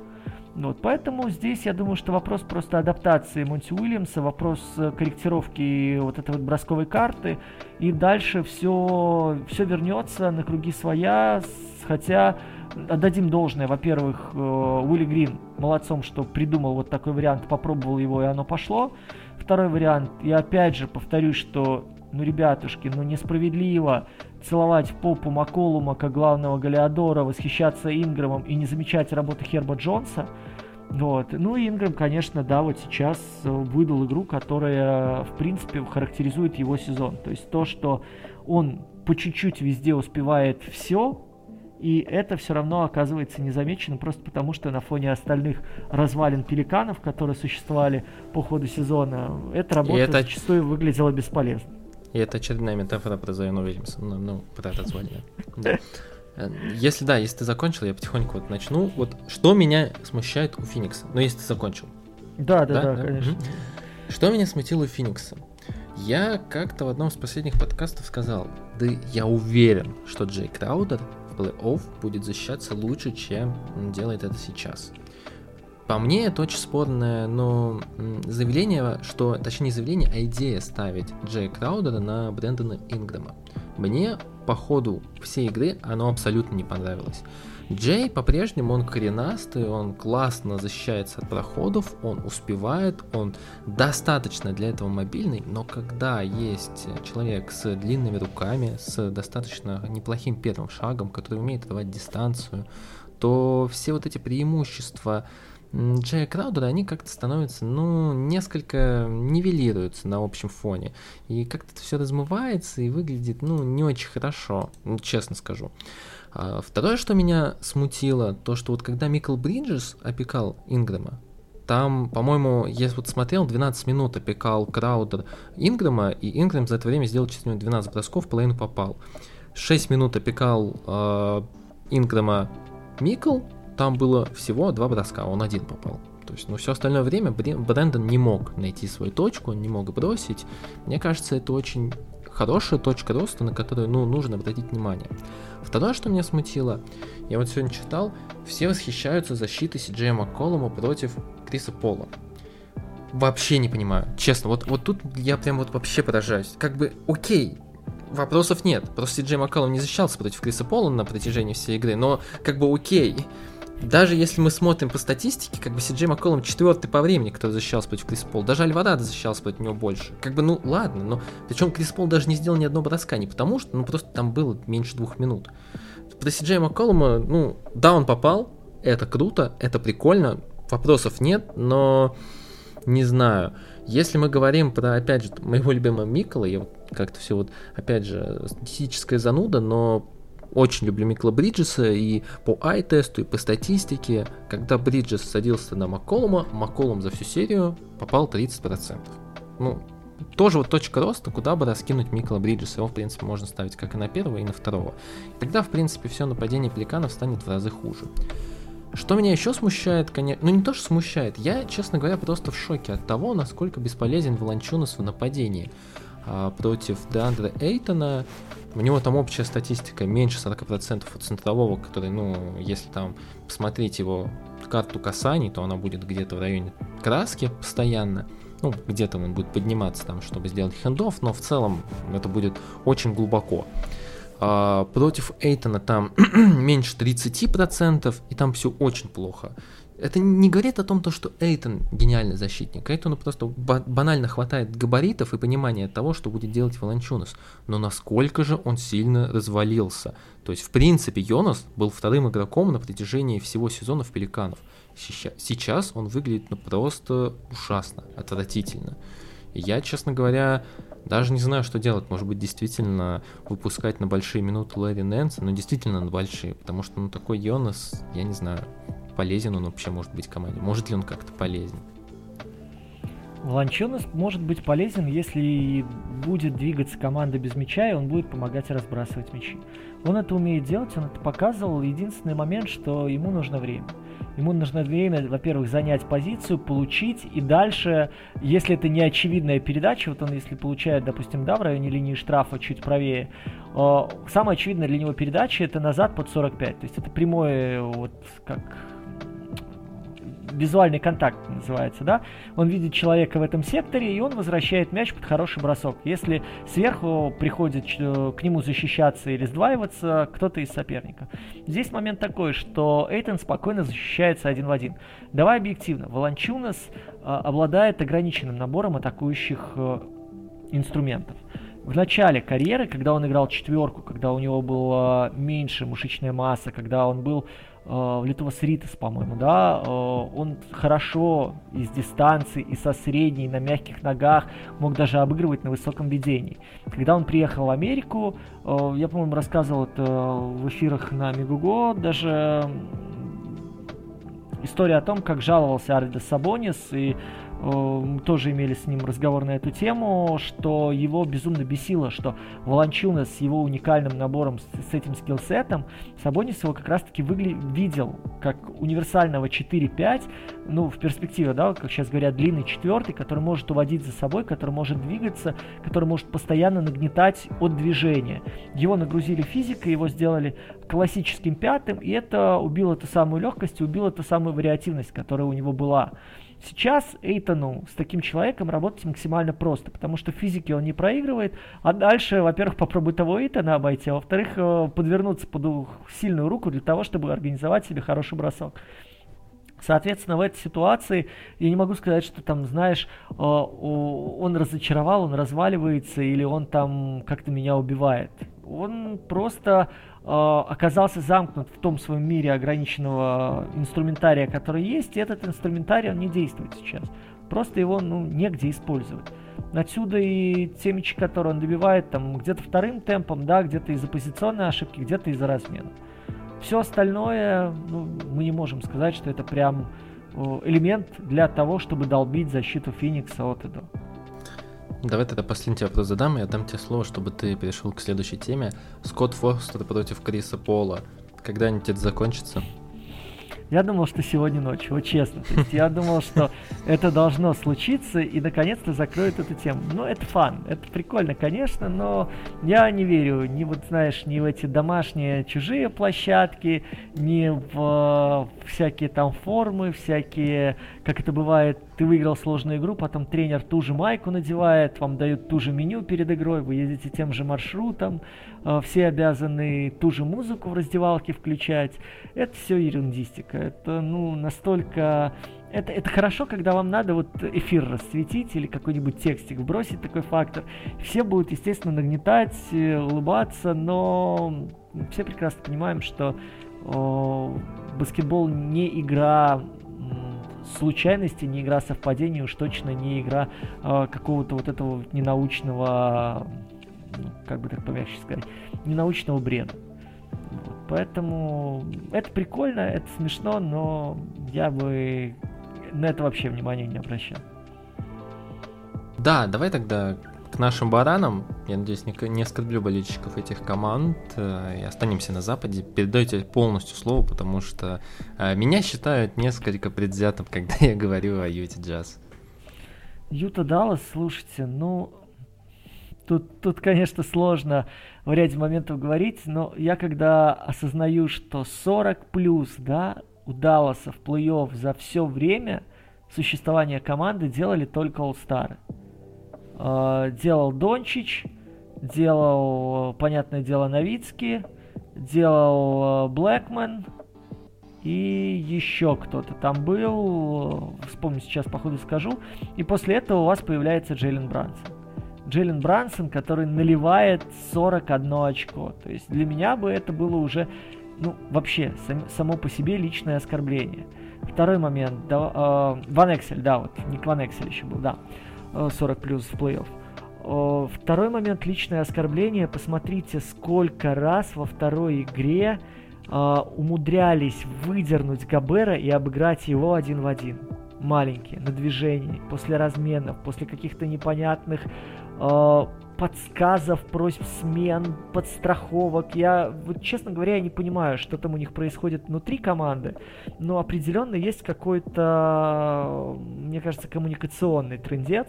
Вот, поэтому здесь я думаю, что вопрос просто адаптации Монти Уильямса, вопрос э, корректировки вот этой вот бросковой карты, и дальше все, все вернется на круги своя, хотя отдадим должное, во-первых, э, Уилли Грин молодцом, что придумал вот такой вариант, попробовал его, и оно пошло. Второй вариант, и опять же повторюсь, что, ну, ребятушки, ну, несправедливо целовать попу Маколума как главного Галиадора, восхищаться Инграмом и не замечать работы Херба Джонса. Вот. Ну и Инграм, конечно, да, вот сейчас э, выдал игру, которая, в принципе, характеризует его сезон. То есть то, что он по чуть-чуть везде успевает все, и это все равно оказывается незамеченным просто потому, что на фоне остальных развалин пеликанов, которые существовали по ходу сезона, эта работа это... зачастую выглядела бесполезно. И это очередная метафора про Зайона Уильямса, ну, ну про это звание. Да. Э, если да, если ты закончил, я потихоньку вот начну. Вот что меня смущает у Феникса? Ну, если ты закончил. Да, да, да, да, конечно. Угу. Что меня смутило у Феникса? Я как-то в одном из последних подкастов сказал, да я уверен, что Джей Краудер в плей-офф будет защищаться лучше, чем делает это сейчас. По мне, это очень спорное, но заявление, что, точнее не заявление, а идея ставить Джей Краудера на Брэндона Инграма. Мне по ходу всей игры оно абсолютно не понравилось. Джей по-прежнему он коренастый, он классно защищается от проходов, он успевает, он достаточно для этого мобильный, но когда есть человек с длинными руками, с достаточно неплохим первым шагом, который умеет давать дистанцию, то все вот эти преимущества Джея Краудера, они как-то становятся, ну, несколько нивелируются на общем фоне. И как-то это все размывается и выглядит, ну, не очень хорошо, ну, честно скажу. А второе, что меня смутило, то, что вот когда Микл Бриджес опекал Инграма, там, по-моему, я вот смотрел, 12 минут опекал Краудер Инграма, и Инграм за это время сделал чуть 12 бросков, половину попал. 6 минут опекал э, Инграма Микл, там было всего два броска, он один попал. То есть, ну, все остальное время Брэндон не мог найти свою точку, он не мог бросить. Мне кажется, это очень хорошая точка роста, на которую, ну, нужно обратить внимание. Второе, что меня смутило, я вот сегодня читал, все восхищаются защитой Сиджея Макколума против Криса Пола. Вообще не понимаю, честно, вот, вот тут я прям вот вообще поражаюсь. Как бы, окей, вопросов нет, просто Сиджей Макколум не защищался против Криса Пола на протяжении всей игры, но как бы окей, даже если мы смотрим по статистике, как бы Сиджей Макколом четвертый по времени, который защищался против Крис Пол. Даже Альварадо защищался против него больше. Как бы, ну ладно, но причем Крис Пол даже не сделал ни одного броска, не потому что, ну просто там было меньше двух минут. Про Сиджея Макколума, ну, да, он попал, это круто, это прикольно, вопросов нет, но не знаю. Если мы говорим про, опять же, моего любимого Микола, я вот как-то все вот, опять же, статистическая зануда, но очень люблю Микла Бриджеса и по ай-тесту, и по статистике. Когда Бриджес садился на Макколума, Макколум за всю серию попал 30%. Ну, тоже вот точка роста, куда бы раскинуть Микла Бриджеса. Его, в принципе, можно ставить как и на первого, и на второго. Тогда, в принципе, все нападение пеликанов станет в разы хуже. Что меня еще смущает, конечно, ну не то, что смущает, я, честно говоря, просто в шоке от того, насколько бесполезен Волончунас в нападении. А, против Деандра Эйтона, у него там общая статистика меньше 40% от центрового, который, ну, если там посмотреть его карту касаний, то она будет где-то в районе краски постоянно. Ну, где-то он будет подниматься там, чтобы сделать хендов, но в целом это будет очень глубоко. А, против Эйтона там [CLEARS THROAT] меньше 30%, и там все очень плохо. Это не говорит о том, то, что Эйтон гениальный защитник. Эйтону просто банально хватает габаритов и понимания того, что будет делать Волончунас. Но насколько же он сильно развалился. То есть, в принципе, Йонас был вторым игроком на протяжении всего сезона в Пеликанов. Сейчас он выглядит ну, просто ужасно, отвратительно. Я, честно говоря, даже не знаю, что делать. Может быть, действительно выпускать на большие минуты Лэри Нэнса, но действительно на большие, потому что ну такой Йонас, я не знаю, полезен он вообще может быть команде. Может ли он как-то полезен? Волончонес может быть полезен, если будет двигаться команда без мяча, и он будет помогать разбрасывать мячи. Он это умеет делать, он это показывал. Единственный момент, что ему нужно время. Ему нужно время, во-первых, занять позицию, получить, и дальше, если это не очевидная передача, вот он если получает, допустим, да, в районе линии штрафа чуть правее, э, самая очевидная для него передача это назад под 45. То есть это прямое, вот как визуальный контакт называется, да, он видит человека в этом секторе, и он возвращает мяч под хороший бросок. Если сверху приходит к нему защищаться или сдваиваться кто-то из соперника. Здесь момент такой, что Эйтон спокойно защищается один в один. Давай объективно, Волончунас э, обладает ограниченным набором атакующих э, инструментов. В начале карьеры, когда он играл четверку, когда у него была меньше мышечная масса, когда он был э, Литвас Ритас, по-моему, да, э, он хорошо из дистанции и со средней на мягких ногах мог даже обыгрывать на высоком ведении. Когда он приехал в Америку, э, я, по-моему, рассказывал это в эфирах на Мегуго, даже история о том, как жаловался Ардес Сабонис и тоже имели с ним разговор на эту тему, что его безумно бесило, что Волончуна с его уникальным набором, с, с этим скиллсетом, Сабонис его как раз-таки выгля- видел как универсального 4-5, ну, в перспективе, да, как сейчас говорят, длинный четвертый, который может уводить за собой, который может двигаться, который может постоянно нагнетать от движения. Его нагрузили физикой, его сделали классическим пятым, и это убило ту самую легкость, убило ту самую вариативность, которая у него была. Сейчас Эйтону с таким человеком работать максимально просто, потому что в физике он не проигрывает, а дальше, во-первых, попробуй того Эйтона обойти, а во-вторых, э, подвернуться под сильную руку для того, чтобы организовать себе хороший бросок. Соответственно, в этой ситуации я не могу сказать, что там, знаешь, э, он разочаровал, он разваливается или он там как-то меня убивает. Он просто оказался замкнут в том своем мире ограниченного инструментария, который есть, и этот инструментарий, он не действует сейчас. Просто его, ну, негде использовать. Отсюда и те мячи, которые он добивает, там, где-то вторым темпом, да, где-то из-за позиционной ошибки, где-то из-за размена. Все остальное, ну, мы не можем сказать, что это прям э, элемент для того, чтобы долбить защиту Феникса от и до. Давай тогда последний вопрос задам, и я дам тебе слово, чтобы ты перешел к следующей теме. Скотт Фостер против Криса Пола. Когда-нибудь это закончится? Я думал, что сегодня ночью, вот честно. То есть я думал, что это должно случиться и наконец-то закроют эту тему. Ну, это фан, это прикольно, конечно, но я не верю ни вот, знаешь, ни в эти домашние чужие площадки, ни в всякие там формы, всякие, как это бывает, ты выиграл сложную игру, потом тренер ту же майку надевает, вам дают ту же меню перед игрой, вы едете тем же маршрутом, э, все обязаны ту же музыку в раздевалке включать. Это все ерундистика. Это, ну, настолько... Это, это хорошо, когда вам надо вот эфир расцветить или какой-нибудь текстик вбросить такой фактор. Все будут, естественно, нагнетать, э, улыбаться, но все прекрасно понимаем, что о, баскетбол не игра случайности, не игра совпадений, уж точно не игра э, какого-то вот этого ненаучного, ну, как бы так помягче сказать, ненаучного бреда. Вот, поэтому это прикольно, это смешно, но я бы на это вообще внимания не обращал. Да, давай тогда к нашим баранам. Я надеюсь, не, не оскорблю болельщиков этих команд э, и останемся на Западе. Передайте полностью слово, потому что э, меня считают несколько предвзятым, [LAUGHS] когда я говорю о Юте Джаз. Юта Даллас, слушайте, ну, тут, тут, конечно, сложно в ряде моментов говорить, но я когда осознаю, что 40 плюс, да, у Далласа в плей-офф за все время существования команды делали только All-Star. Э, делал Дончич, делал, понятное дело, Новицкий, делал э, Блэкмен и еще кто-то там был, вспомню сейчас, походу скажу. И после этого у вас появляется Джейлен Брансон. Джейлен Брансон, который наливает 41 очко. То есть для меня бы это было уже, ну, вообще, сам, само по себе личное оскорбление. Второй момент, да, э, Ван Эксель, да, вот, Ник Ван Эксель еще был, да. 40 плюс в плей-офф. Второй момент личное оскорбление. Посмотрите, сколько раз во второй игре э, умудрялись выдернуть Габера и обыграть его один в один. Маленькие, на движении, после разменов, после каких-то непонятных э, подсказов, просьб смен, подстраховок. Я, вот, честно говоря, я не понимаю, что там у них происходит внутри команды, но определенно есть какой-то, мне кажется, коммуникационный трендец,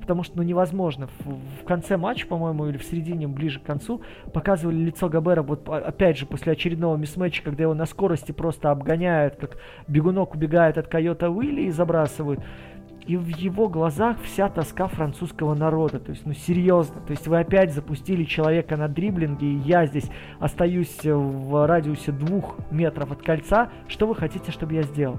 потому что ну, невозможно. В, в конце матча, по-моему, или в середине, ближе к концу, показывали лицо Габера, вот опять же, после очередного мисс-матча, когда его на скорости просто обгоняют, как бегунок убегает от Койота Уилли и забрасывают и в его глазах вся тоска французского народа. То есть, ну серьезно, то есть вы опять запустили человека на дриблинге, и я здесь остаюсь в радиусе двух метров от кольца. Что вы хотите, чтобы я сделал?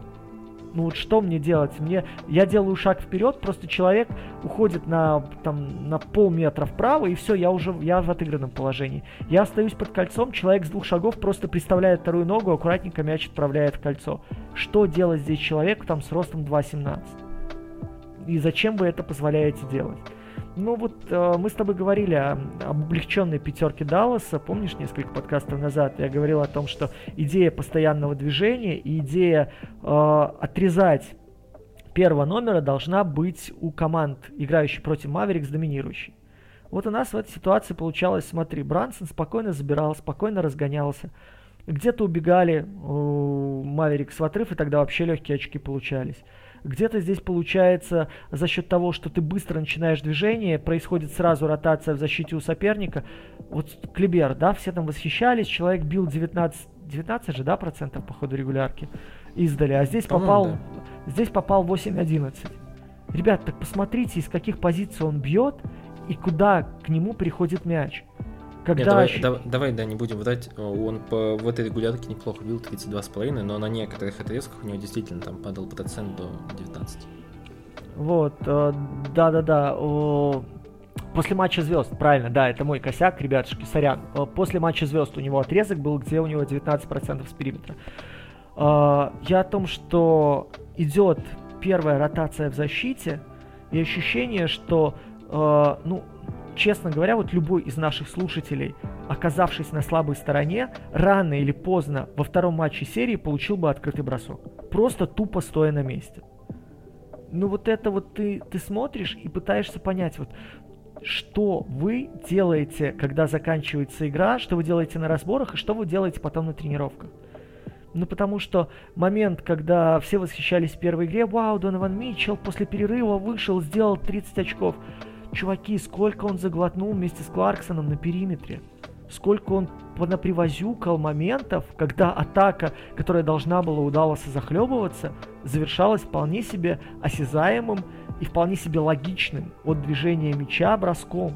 Ну вот что мне делать? Мне, я делаю шаг вперед, просто человек уходит на, там, на полметра вправо, и все, я уже я в отыгранном положении. Я остаюсь под кольцом, человек с двух шагов просто приставляет вторую ногу, аккуратненько мяч отправляет в кольцо. Что делать здесь человеку там с ростом 2.17? И зачем вы это позволяете делать? Ну вот э, мы с тобой говорили о, об облегченной пятерке Далласа, помнишь, несколько подкастов назад я говорил о том, что идея постоянного движения и идея э, отрезать первого номера должна быть у команд, играющих против Маверикс, доминирующей. Вот у нас в этой ситуации получалось, смотри, Брансон спокойно забирал, спокойно разгонялся. Где-то убегали Маверикс в отрыв, и тогда вообще легкие очки получались. Где-то здесь получается за счет того, что ты быстро начинаешь движение, происходит сразу ротация в защите у соперника. Вот Клибер, да, все там восхищались, человек бил 19, 19 же, да, процентов по ходу регулярки издали, а здесь попал, да. здесь попал 8-11. Ребят, так посмотрите, из каких позиций он бьет и куда к нему приходит мяч. Когда... Нет, давай, давай, давай, да, не будем врать. Он по, в этой регулярке неплохо бил 32,5, но на некоторых отрезках у него действительно там падал процент до 19. Вот, э, да-да-да. После матча звезд, правильно, да, это мой косяк, ребятушки, сорян. Э, после матча звезд у него отрезок был, где у него 19% с периметра. Э, я о том, что идет первая ротация в защите, и ощущение, что, ну, честно говоря, вот любой из наших слушателей, оказавшись на слабой стороне, рано или поздно во втором матче серии получил бы открытый бросок. Просто тупо стоя на месте. Ну вот это вот ты, ты смотришь и пытаешься понять, вот что вы делаете, когда заканчивается игра, что вы делаете на разборах и что вы делаете потом на тренировках. Ну, потому что момент, когда все восхищались в первой игре, вау, Донован Митчелл после перерыва вышел, сделал 30 очков. Чуваки, сколько он заглотнул вместе с Кларксоном на периметре. Сколько он понапривозюкал моментов, когда атака, которая должна была у захлебываться, завершалась вполне себе осязаемым и вполне себе логичным от движения мяча броском.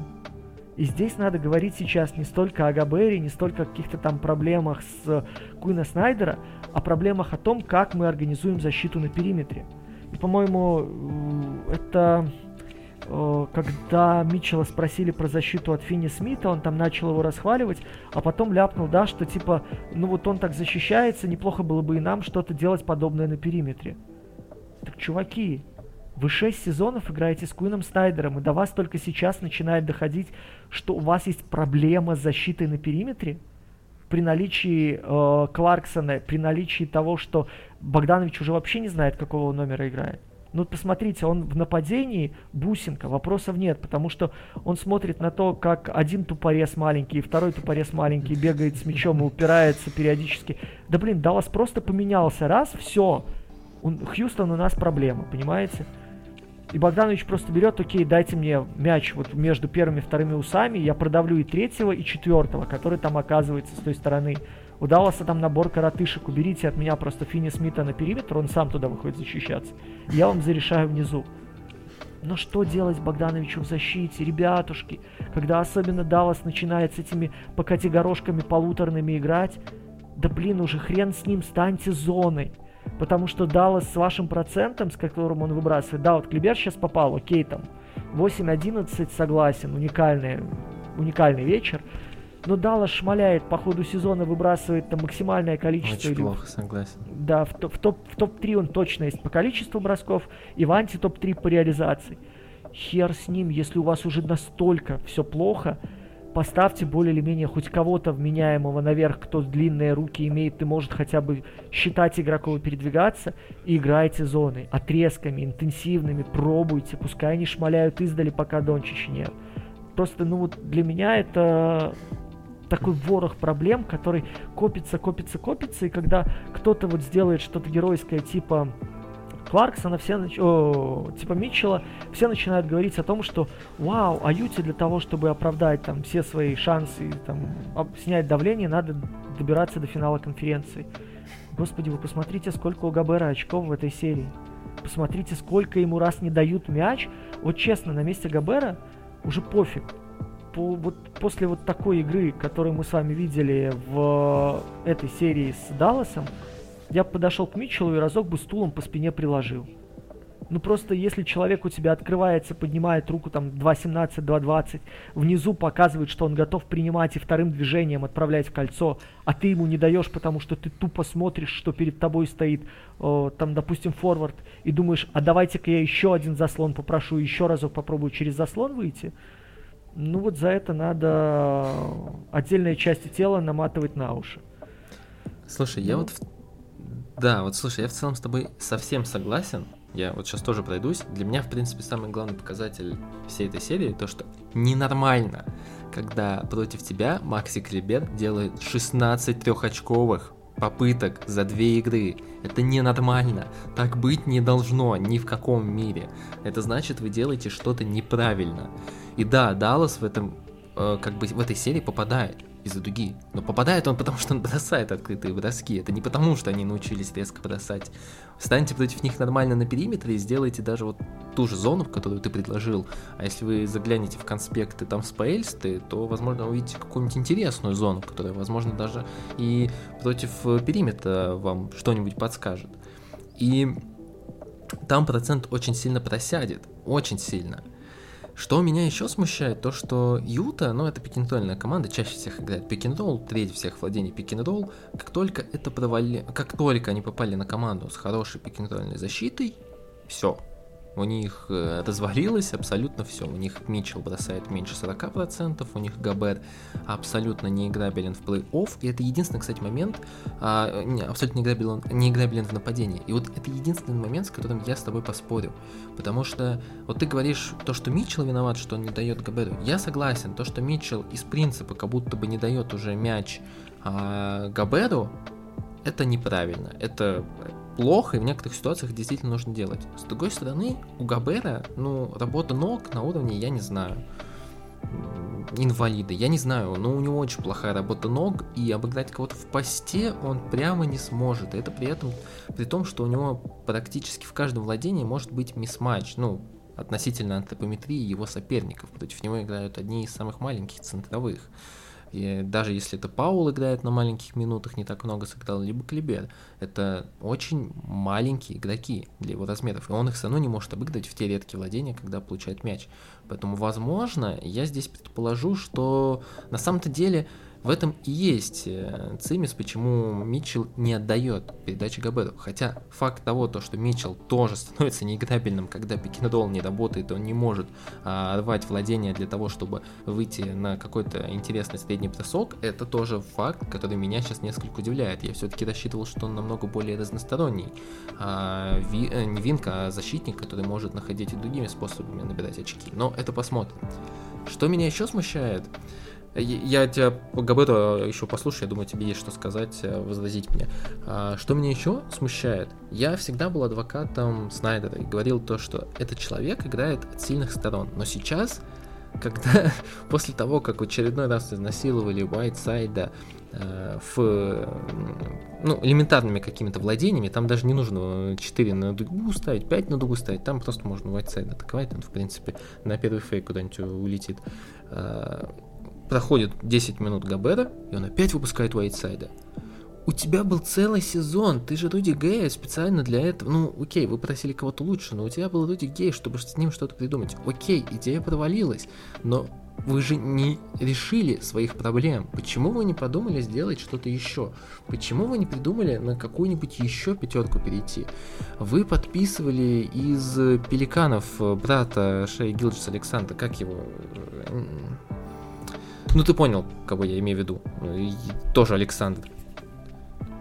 И здесь надо говорить сейчас не столько о Габере, не столько о каких-то там проблемах с Куина Снайдера, а проблемах о том, как мы организуем защиту на периметре. И, по-моему, это э, когда Митчелла спросили про защиту от Финни Смита, он там начал его расхваливать, а потом ляпнул, да, что типа, ну вот он так защищается, неплохо было бы и нам что-то делать подобное на периметре. Так, чуваки, вы шесть сезонов играете с Куином Снайдером, и до вас только сейчас начинает доходить, что у вас есть проблема с защитой на периметре? При наличии э, Кларксона, при наличии того, что Богданович уже вообще не знает, какого номера играет. Ну, посмотрите, он в нападении бусинка, вопросов нет, потому что он смотрит на то, как один тупорез маленький, второй тупорез маленький бегает с мячом и упирается периодически. Да блин, Даллас просто поменялся раз, все. Он, Хьюстон у нас проблема, понимаете? И Богданович просто берет, окей, дайте мне мяч вот между первыми и вторыми усами, я продавлю и третьего, и четвертого, который там оказывается с той стороны. У Далласа там набор коротышек, уберите от меня просто Финни Смита на периметр, он сам туда выходит защищаться. Я вам зарешаю внизу. Но что делать Богдановичу в защите, ребятушки, когда особенно Даллас начинает с этими покати горошками полуторными играть? Да блин, уже хрен с ним, станьте зоной. Потому что Даллас с вашим процентом, с которым он выбрасывает, да, вот Клибер сейчас попал, окей, там, 8-11, согласен, уникальный, уникальный вечер. Но Даллас шмаляет по ходу сезона, выбрасывает там максимальное количество. Очень или... плохо, согласен. Да, в, топ, в, топ, в топ-3 он точно есть по количеству бросков, и в анти-топ-3 по реализации. Хер с ним, если у вас уже настолько все плохо, поставьте более или менее хоть кого-то вменяемого наверх, кто длинные руки имеет и может хотя бы считать игроков и передвигаться, и играйте зоны отрезками, интенсивными, пробуйте, пускай они шмаляют издали, пока Дончич нет. Просто, ну вот для меня это такой ворох проблем, который копится, копится, копится, и когда кто-то вот сделает что-то геройское, типа Кларксона, все, нач... О, типа Митчелла, все начинают говорить о том, что вау, Аюте для того, чтобы оправдать там все свои шансы, там, снять давление, надо добираться до финала конференции. Господи, вы посмотрите, сколько у Габера очков в этой серии. Посмотрите, сколько ему раз не дают мяч. Вот честно, на месте Габера уже пофиг. По, вот после вот такой игры, которую мы с вами видели в этой серии с Далласом, я подошел к Митчеллу и разок бы стулом по спине приложил. Ну просто если человек у тебя открывается, поднимает руку там 2.17, 2.20, внизу показывает, что он готов принимать и вторым движением отправлять в кольцо, а ты ему не даешь, потому что ты тупо смотришь, что перед тобой стоит, э, там, допустим, форвард, и думаешь, а давайте-ка я еще один заслон попрошу, еще разок попробую через заслон выйти. Ну вот за это надо отдельные части тела наматывать на уши. Слушай, ну. я вот да, вот слушай, я в целом с тобой совсем согласен. Я вот сейчас тоже пройдусь. Для меня, в принципе, самый главный показатель всей этой серии то, что ненормально, когда против тебя Макси Клибер делает 16 трехочковых попыток за две игры. Это ненормально. Так быть не должно ни в каком мире. Это значит, вы делаете что-то неправильно. И да, Даллас в этом, э, как бы в этой серии попадает из-за дуги. Но попадает он потому, что он бросает открытые броски. Это не потому, что они научились резко бросать. Встаньте против них нормально на периметре и сделайте даже вот ту же зону, которую ты предложил. А если вы заглянете в конспекты там с Паэльсты, то, возможно, увидите какую-нибудь интересную зону, которая, возможно, даже и против периметра вам что-нибудь подскажет. И там процент очень сильно просядет. Очень сильно. Что меня еще смущает, то что Юта, ну это пикинрольная команда, чаще всех играет пикинролл, треть всех владений пикинролл. Как только это провали... как только они попали на команду с хорошей пикинрольной защитой, все, у них э, развалилось абсолютно все. У них Митчелл бросает меньше 40%, у них Габер абсолютно не играбелен в плей-офф. И это единственный, кстати, момент, а, не, абсолютно не играбелен, не играбелен в нападении. И вот это единственный момент, с которым я с тобой поспорю. Потому что вот ты говоришь то, что Митчелл виноват, что он не дает Габеру. Я согласен, то, что Митчелл из принципа как будто бы не дает уже мяч а, Габеру, это неправильно. Это плохо, и в некоторых ситуациях действительно нужно делать. С другой стороны, у Габера, ну, работа ног на уровне, я не знаю, инвалида, я не знаю, но у него очень плохая работа ног, и обыграть кого-то в посте он прямо не сможет. Это при этом, при том, что у него практически в каждом владении может быть мисс-матч, ну, относительно антропометрии его соперников. Против него играют одни из самых маленьких центровых. И даже если это Паул играет на маленьких минутах, не так много сыграл, либо Клибер, это очень маленькие игроки для его размеров, и он их все равно не может обыграть в те редкие владения, когда получает мяч. Поэтому, возможно, я здесь предположу, что на самом-то деле в этом и есть э, цимис, почему Митчелл не отдает передачи Габеру. Хотя факт того, то, что Митчелл тоже [LAUGHS] становится неиграбельным, когда пикинролл не работает, он не может а, рвать владение для того, чтобы выйти на какой-то интересный средний бросок, это тоже факт, который меня сейчас несколько удивляет. Я все-таки рассчитывал, что он намного более разносторонний. А, ви, э, не винка, а защитник, который может находить и другими способами набирать очки. Но это посмотрим. Что меня еще смущает? Я тебя по Габету еще послушаю, я думаю, тебе есть что сказать, э, возразить мне. А, что меня еще смущает? Я всегда был адвокатом Снайдера и говорил то, что этот человек играет от сильных сторон. Но сейчас, [LAUGHS] когда после того, как в очередной раз изнасиловали Уайтсайда э, в ну, элементарными какими-то владениями, там даже не нужно 4 на дугу ставить, 5 на дугу ставить, там просто можно Уайтсайд атаковать, он, в принципе, на первый фейк куда-нибудь улетит. Проходит 10 минут Габера, и он опять выпускает Уайтсайда. У тебя был целый сезон, ты же Руди Гея специально для этого. Ну, окей, вы просили кого-то лучше, но у тебя был Руди Гей, чтобы с ним что-то придумать. Окей, идея провалилась, но вы же не решили своих проблем. Почему вы не подумали сделать что-то еще? Почему вы не придумали на какую-нибудь еще пятерку перейти? Вы подписывали из пеликанов брата Шея Гилджис Александра, как его? Ну ты понял, кого я имею в виду. И тоже Александр.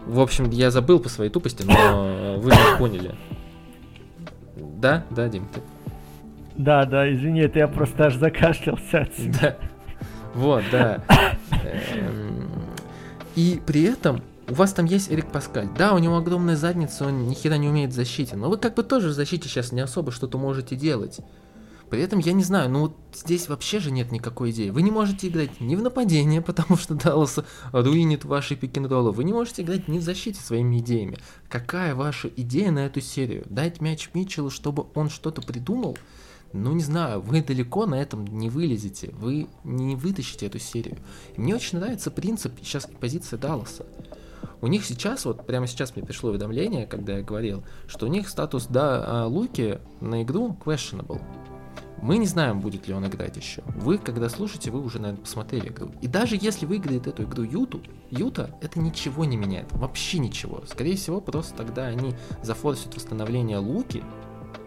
В общем, я забыл по своей тупости, но [COUGHS] вы же поняли. Да, да, Дим, ты. Да, да, извини, это я просто аж закашлялся от себя. Да. Вот, да. [COUGHS] Эм, и при этом у вас там есть Эрик Паскаль. Да, у него огромная задница, он ни хера не умеет в защите. Но вы как бы тоже в защите сейчас не особо что-то можете делать. При этом я не знаю, ну вот здесь вообще же нет никакой идеи. Вы не можете играть ни в нападение, [LAUGHS] потому что Даллас руинит ваши пик-н-роллы. Вы не можете играть ни в защите своими идеями. Какая ваша идея на эту серию? Дать мяч Митчеллу, чтобы он что-то придумал? Ну, не знаю, вы далеко на этом не вылезете, вы не вытащите эту серию. И мне очень нравится принцип, сейчас позиция Далласа. У них сейчас, вот прямо сейчас мне пришло уведомление, когда я говорил, что у них статус да, а, Луки на игру questionable. Мы не знаем, будет ли он играть еще. Вы, когда слушаете, вы уже, наверное, посмотрели игру. И даже если выиграет эту игру Юту, Юта, это ничего не меняет. Вообще ничего. Скорее всего, просто тогда они зафорсят восстановление Луки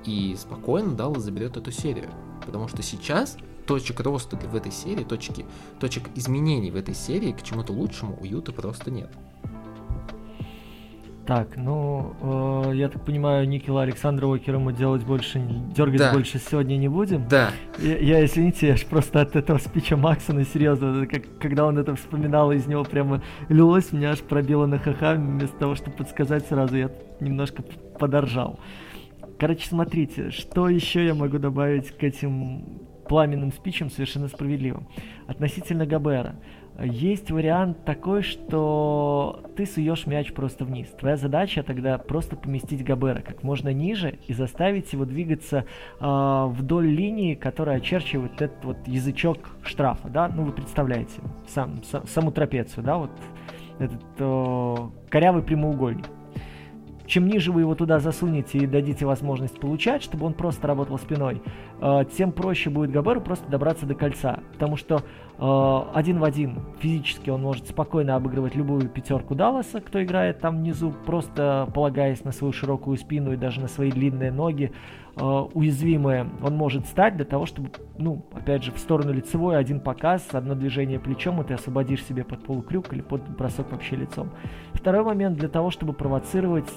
и спокойно Даллас заберет эту серию. Потому что сейчас точек роста в этой серии, точки, точек изменений в этой серии к чему-то лучшему у Юты просто нет. Так, ну, э, я так понимаю, Никела Александра Уокера мы делать больше, дергать да. больше сегодня не будем. Да. Я, я извините, я ж просто от этого спича Максона, серьезно, как, когда он это вспоминал, из него прямо лилось, меня аж пробило на ха-ха, вместо того, чтобы подсказать сразу, я немножко подоржал. Короче, смотрите, что еще я могу добавить к этим пламенным спичам совершенно справедливым. Относительно Габера. Есть вариант такой, что ты суешь мяч просто вниз. Твоя задача тогда просто поместить Габера как можно ниже и заставить его двигаться э, вдоль линии, которая очерчивает этот вот язычок штрафа, да? Ну, вы представляете, сам, сам, саму трапецию, да, вот этот э, корявый прямоугольник. Чем ниже вы его туда засунете и дадите возможность получать, чтобы он просто работал спиной, э, тем проще будет Габеру просто добраться до кольца. Потому что э, один в один физически он может спокойно обыгрывать любую пятерку Далласа, кто играет там внизу, просто полагаясь на свою широкую спину и даже на свои длинные ноги. Э, уязвимое он может стать для того, чтобы, ну, опять же, в сторону лицевой один показ, одно движение плечом, и ты освободишь себе под полукрюк или под бросок вообще лицом. Второй момент для того, чтобы провоцировать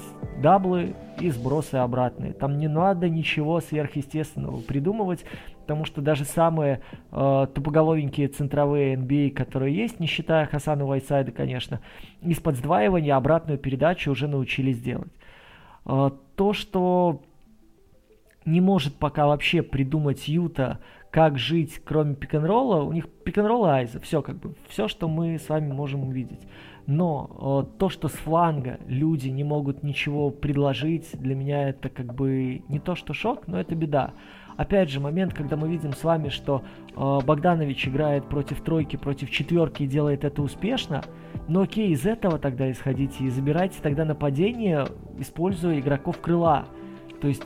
даблы и сбросы обратные. Там не надо ничего сверхъестественного придумывать, потому что даже самые э, тупоголовенькие центровые NBA, которые есть, не считая Хасана Уайтсайда, конечно, из-под сдваивания обратную передачу уже научились делать. Э, то, что не может пока вообще придумать Юта, как жить, кроме пик-н-ролла. У них пик-н-ролл Айза, все как бы, все, что мы с вами можем увидеть. Но э, то, что с фланга люди не могут ничего предложить, для меня это как бы не то, что шок, но это беда. опять же, момент, когда мы видим с вами, что э, Богданович играет против тройки, против четверки и делает это успешно, но окей, из этого тогда исходите и забирайте тогда нападение, используя игроков крыла. То есть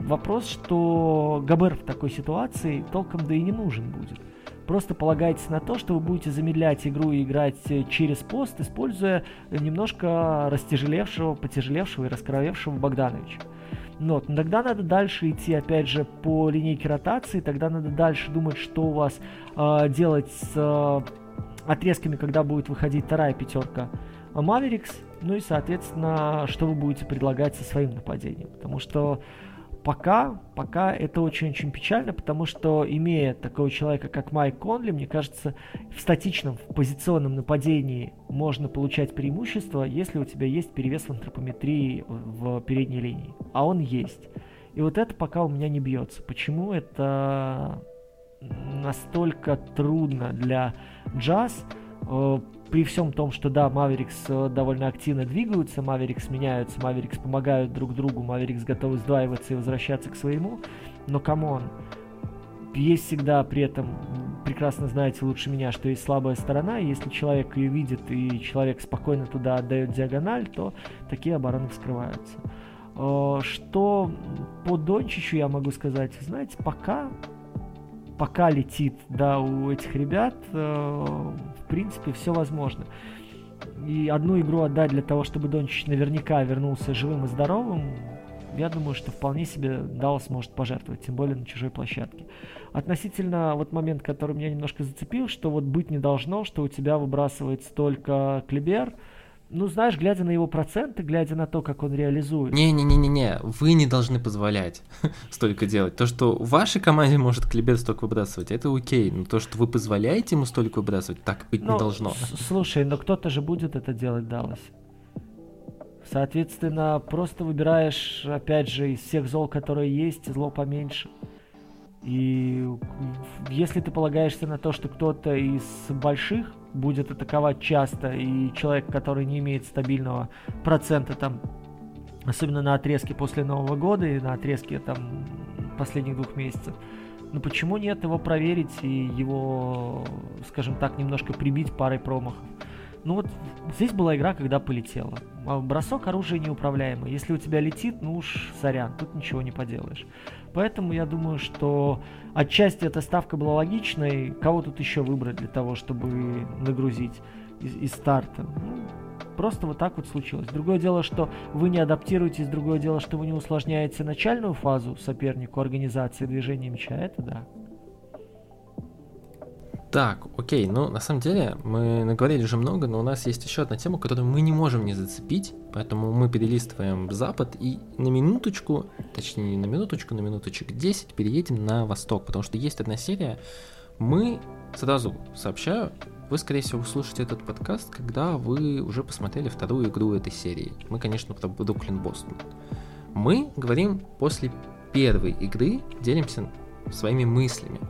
вопрос, что Габер в такой ситуации толком да и не нужен будет. Просто полагайтесь на то, что вы будете замедлять игру и играть э, через пост, используя немножко растяжелевшего, потяжелевшего и раскровевшего Богдановича. Ну вот, но тогда надо дальше идти, опять же, по линейке ротации, тогда надо дальше думать, что у вас э, делать с э, отрезками, когда будет выходить вторая пятерка Маверикс, ну и, соответственно, что вы будете предлагать со своим нападением. Потому что пока, пока это очень-очень печально, потому что имея такого человека, как Майк Конли, мне кажется, в статичном, в позиционном нападении можно получать преимущество, если у тебя есть перевес в антропометрии в передней линии. А он есть. И вот это пока у меня не бьется. Почему это настолько трудно для джаз? При всем том, что да, Маверикс э, довольно активно двигаются, Маверикс меняются, Маверикс помогают друг другу, Маверикс готовы сдваиваться и возвращаться к своему, но come on, есть всегда при этом, прекрасно знаете лучше меня, что есть слабая сторона, и если человек ее видит и человек спокойно туда отдает диагональ, то такие обороны вскрываются. Э, что по Дончичу я могу сказать, знаете, пока пока летит, да, у этих ребят, э, в принципе, все возможно. И одну игру отдать для того, чтобы Дончич наверняка вернулся живым и здоровым, я думаю, что вполне себе Даллас может пожертвовать, тем более на чужой площадке. Относительно вот момент, который меня немножко зацепил, что вот быть не должно, что у тебя выбрасывается только Клебер – ну, знаешь, глядя на его проценты, глядя на то, как он реализует. Не-не-не-не, вы не должны позволять [LAUGHS] столько делать. То, что в вашей команде может Клебет столько выбрасывать, это окей. Но то, что вы позволяете ему столько выбрасывать, так быть ну, не должно. Слушай, но кто-то же будет это делать, Даллас. Соответственно, просто выбираешь, опять же, из всех зол, которые есть, зло поменьше. И если ты полагаешься на то, что кто-то из больших будет атаковать часто, и человек, который не имеет стабильного процента там, особенно на отрезке после Нового года и на отрезке там последних двух месяцев, ну почему нет его проверить и его, скажем так, немножко прибить парой промахов? Ну вот здесь была игра, когда полетела. А бросок оружия неуправляемый. Если у тебя летит, ну уж сорян, тут ничего не поделаешь. Поэтому я думаю, что отчасти эта ставка была логичной. Кого тут еще выбрать для того, чтобы нагрузить из, из старта? Ну, просто вот так вот случилось. Другое дело, что вы не адаптируетесь, другое дело, что вы не усложняете начальную фазу сопернику организации движения мяча. Это да. Так, окей, ну на самом деле мы наговорили уже много, но у нас есть еще одна тема, которую мы не можем не зацепить, поэтому мы перелистываем запад и на минуточку, точнее не на минуточку, на минуточек 10 переедем на восток, потому что есть одна серия, мы сразу сообщаю, вы, скорее всего, услышите этот подкаст, когда вы уже посмотрели вторую игру этой серии. Мы, конечно, про Бруклин Бостон. Мы говорим после первой игры, делимся своими мыслями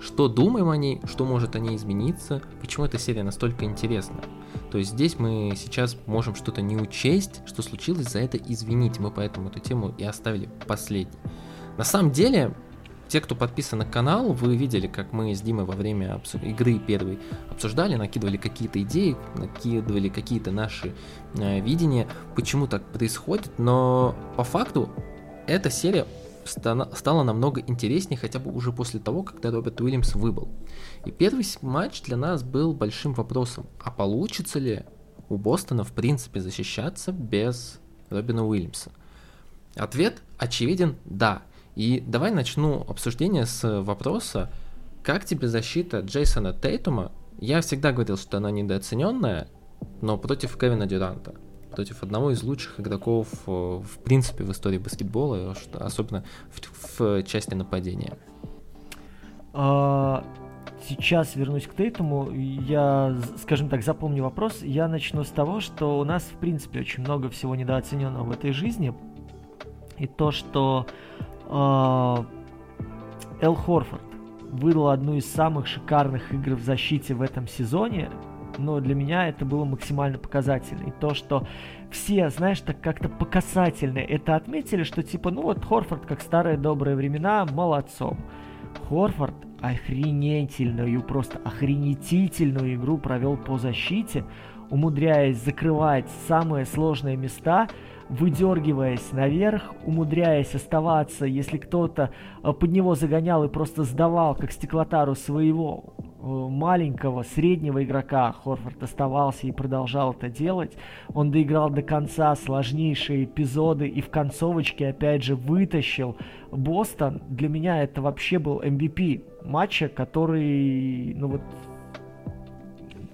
что думаем о ней, что может о ней измениться, почему эта серия настолько интересна. То есть здесь мы сейчас можем что-то не учесть, что случилось, за это извинить. Мы поэтому эту тему и оставили последней. На самом деле, те, кто подписан на канал, вы видели, как мы с Димой во время игры первой обсуждали, накидывали какие-то идеи, накидывали какие-то наши э, видения, почему так происходит, но по факту эта серия стало намного интереснее хотя бы уже после того, когда Роберт Уильямс выбыл. И первый матч для нас был большим вопросом, а получится ли у Бостона в принципе защищаться без Робина Уильямса? Ответ очевиден – да. И давай начну обсуждение с вопроса, как тебе защита Джейсона Тейтума? Я всегда говорил, что она недооцененная, но против Кевина Дюранта – против одного из лучших игроков э, в принципе в истории баскетбола, особенно в, в части нападения. А, сейчас вернусь к Тейтуму. Я, скажем так, запомню вопрос. Я начну с того, что у нас, в принципе, очень много всего недооцененного в этой жизни. И то, что э, Эл Хорфорд выдал одну из самых шикарных игр в защите в этом сезоне, но для меня это было максимально показательно. И то, что все, знаешь, так как-то по это отметили, что типа, ну вот Хорфорд, как старые добрые времена, молодцом. Хорфорд охренительную, просто охренетительную игру провел по защите, умудряясь закрывать самые сложные места, выдергиваясь наверх, умудряясь оставаться, если кто-то э, под него загонял и просто сдавал, как стеклотару своего маленького, среднего игрока, Хорфорд оставался и продолжал это делать. Он доиграл до конца сложнейшие эпизоды и в концовочке, опять же, вытащил Бостон. Для меня это вообще был MVP матча, который, ну вот,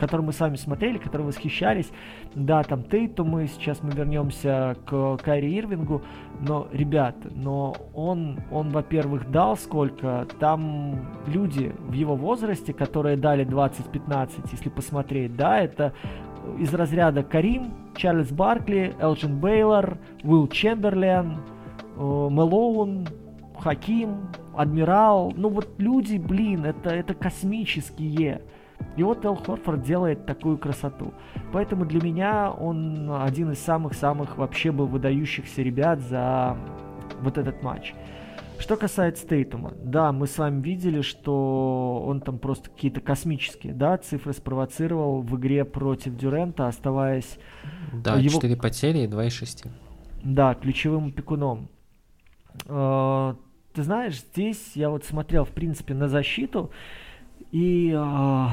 который мы с вами смотрели, который восхищались. Да, там Тейту мы, сейчас мы вернемся к Кайри Ирвингу, но, ребят, но он, он, во-первых, дал сколько, там люди в его возрасте, которые дали 20-15, если посмотреть, да, это из разряда Карим, Чарльз Баркли, Элджин Бейлор, Уилл Чемберлен, э, Мэлоун, Хаким, Адмирал, ну вот люди, блин, это, это космические. И вот Эл Хорфорд делает такую красоту. Поэтому для меня он один из самых-самых вообще был выдающихся ребят за вот этот матч. Что касается Тейтума, да, мы с вами видели, что он там просто какие-то космические, да, цифры спровоцировал в игре против Дюрента, оставаясь... Да, его... 4 потери и 2 из 6. Да, ключевым опекуном. Э, ты знаешь, здесь я вот смотрел, в принципе, на защиту, и э,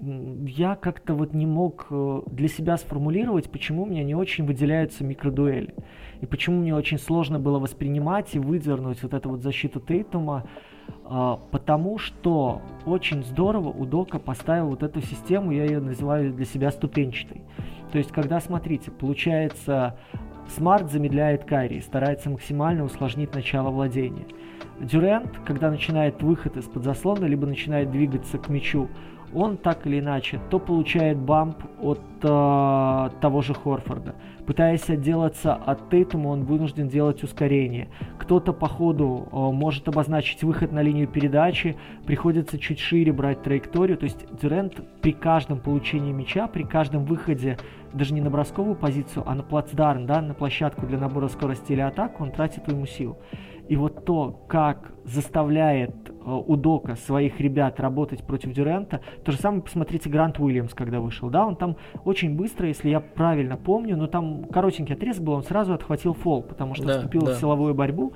я как-то вот не мог э, для себя сформулировать, почему у меня не очень выделяются микродуэли. И почему мне очень сложно было воспринимать и выдернуть вот эту вот защиту Тейтума, э, потому что очень здорово у Дока поставил вот эту систему, я ее называю для себя ступенчатой. То есть, когда, смотрите, получается, Смарт замедляет Кайри, старается максимально усложнить начало владения. Дюрент, когда начинает выход из-под заслона, либо начинает двигаться к мячу, он так или иначе то получает бамп от э, того же Хорфорда. Пытаясь отделаться от Тейтума, он вынужден делать ускорение. Кто-то по ходу э, может обозначить выход на линию передачи, приходится чуть шире брать траекторию. То есть Дюрент при каждом получении мяча, при каждом выходе, даже не на бросковую позицию, а на плацдарм, да, на площадку для набора скорости или атаку, он тратит ему силу. И вот то, как заставляет э, Удока своих ребят работать против Дюрента, то же самое посмотрите Грант Уильямс, когда вышел, да, он там очень быстро, если я правильно помню, но там коротенький отрезок был, он сразу отхватил фол, потому что да, вступил да. в силовую борьбу.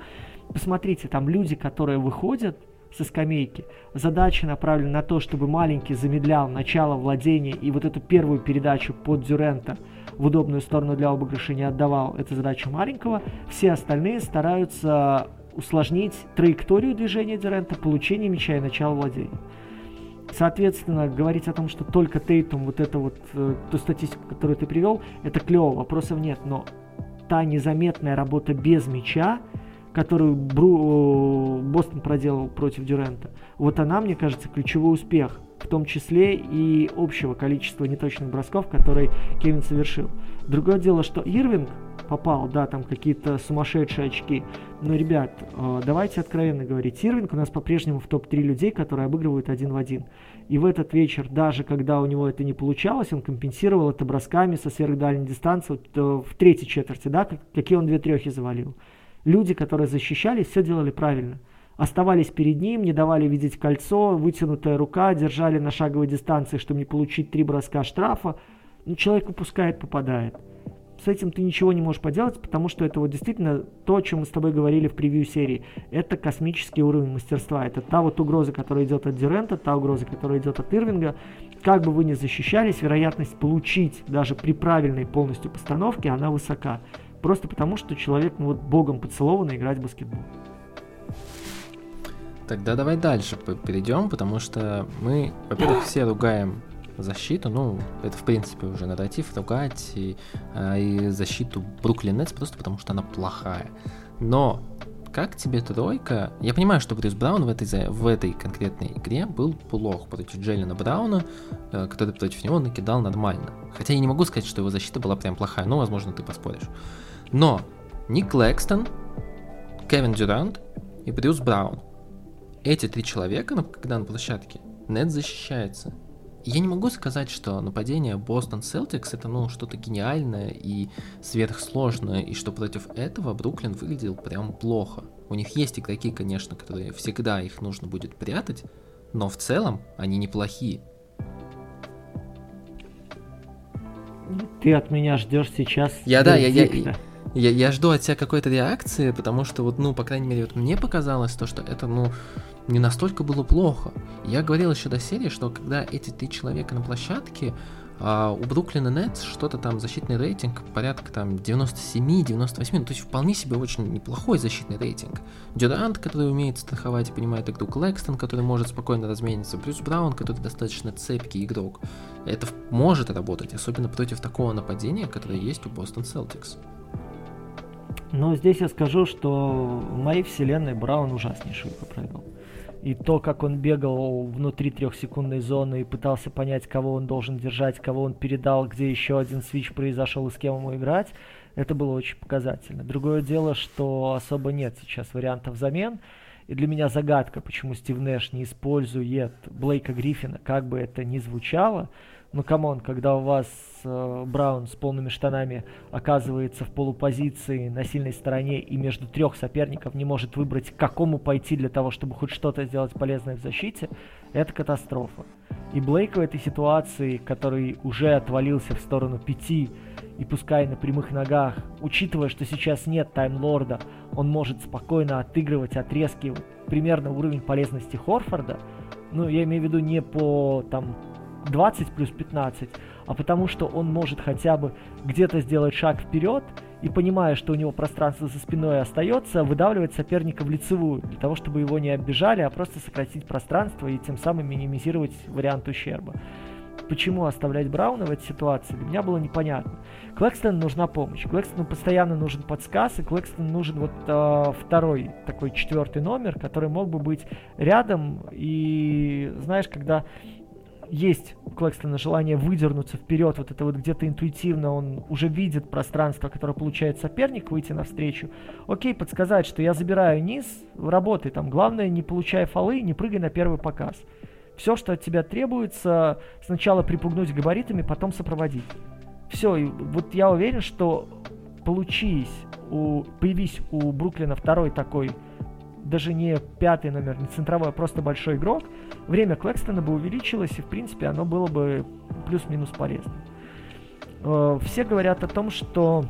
Посмотрите, там люди, которые выходят со скамейки, задача направлена на то, чтобы маленький замедлял начало владения и вот эту первую передачу под Дюрента в удобную сторону для обыгрыша не отдавал, это задача маленького, все остальные стараются усложнить траекторию движения Дюрента, получение мяча и начало владения. Соответственно, говорить о том, что только Тейтум, вот это вот, э, ту статистику, которую ты привел, это клево, вопросов нет, но та незаметная работа без мяча, которую Бру, э, Бостон проделал против Дюрента, вот она, мне кажется, ключевой успех, в том числе и общего количества неточных бросков, которые Кевин совершил. Другое дело, что Ирвинг попал, да, там какие-то сумасшедшие очки. Но, ребят, э, давайте откровенно говорить, Ирвинг у нас по-прежнему в топ-3 людей, которые обыгрывают один в один. И в этот вечер, даже когда у него это не получалось, он компенсировал это бросками со сверхдальней дистанции вот, э, в третьей четверти, да, какие он две трехи завалил. Люди, которые защищались, все делали правильно. Оставались перед ним, не давали видеть кольцо, вытянутая рука, держали на шаговой дистанции, чтобы не получить три броска штрафа. Ну, человек выпускает, попадает с этим ты ничего не можешь поделать, потому что это вот действительно то, о чем мы с тобой говорили в превью серии. Это космический уровень мастерства. Это та вот угроза, которая идет от Дюрента, та угроза, которая идет от Ирвинга. Как бы вы ни защищались, вероятность получить даже при правильной полностью постановке, она высока. Просто потому, что человек ну, вот богом поцелован играть в баскетбол. Тогда давай дальше перейдем, потому что мы, во-первых, все ругаем защиту, ну, это в принципе уже нарратив, ругать и, а, и защиту Бруклин Нетс просто потому, что она плохая. Но как тебе тройка? Я понимаю, что Брюс Браун в этой, в этой конкретной игре был плох против Джеллина Брауна, э, который против него накидал нормально. Хотя я не могу сказать, что его защита была прям плохая, но, возможно, ты поспоришь. Но Ник Клэкстон, Кевин Дюрант и Брюс Браун. Эти три человека, когда на площадке, Нет защищается. я не могу сказать, что нападение Бостон Селтикс это ну что-то гениальное и сверхсложное, и что против этого Бруклин выглядел прям плохо. У них есть игроки, конечно, которые всегда их нужно будет прятать, но в целом они неплохие. Ты от меня ждешь сейчас. Я да, я, я, я, я жду от тебя какой-то реакции, потому что вот, ну, по крайней мере, вот мне показалось то, что это, ну, не настолько было плохо. Я говорил еще до серии, что когда эти три человека на площадке, а у Бруклина Нетс что-то там защитный рейтинг порядка там 97-98, ну, то есть вполне себе очень неплохой защитный рейтинг. Дюрант, который умеет страховать и понимает игру, Клэкстон, который может спокойно размениться, Брюс Браун, который достаточно цепкий игрок. Это может работать, особенно против такого нападения, которое есть у Бостон Селтикс. Но здесь я скажу, что в моей вселенной Браун ужаснейшую провел. И то, как он бегал внутри трехсекундной зоны и пытался понять, кого он должен держать, кого он передал, где еще один switch произошел и с кем ему играть, это было очень показательно. Другое дело, что особо нет сейчас вариантов замен. И для меня загадка, почему Стив Нэш не использует Блейка Гриффина, как бы это ни звучало. Ну, come on, когда у вас э, Браун с полными штанами оказывается в полупозиции на сильной стороне и между трех соперников не может выбрать, к какому пойти для того, чтобы хоть что-то сделать полезное в защите, это катастрофа. И Блейк в этой ситуации, который уже отвалился в сторону пяти, и пускай на прямых ногах, учитывая, что сейчас нет таймлорда, он может спокойно отыгрывать отрезки примерно уровень полезности Хорфорда, ну, я имею в виду не по там 20 плюс 15, а потому что он может хотя бы где-то сделать шаг вперед и, понимая, что у него пространство за спиной остается, выдавливать соперника в лицевую, для того, чтобы его не оббежали, а просто сократить пространство и тем самым минимизировать вариант ущерба. Почему оставлять Брауна в этой ситуации, для меня было непонятно. Клэкстону нужна помощь. Клэкстону постоянно нужен подсказ, и Клэкстону нужен вот э, второй, такой четвертый номер, который мог бы быть рядом. И знаешь, когда есть у Клэкстона желание выдернуться вперед, вот это вот где-то интуитивно он уже видит пространство, которое получает соперник, выйти навстречу. Окей, подсказать, что я забираю низ, работай там. Главное, не получай фолы, не прыгай на первый показ. Все, что от тебя требуется, сначала припугнуть габаритами, потом сопроводить. Все, и вот я уверен, что получись, у, появись у Бруклина второй такой даже не пятый номер, не центровой, а просто большой игрок, время Клэкстона бы увеличилось, и, в принципе, оно было бы плюс-минус полезно. Э, все говорят о том, что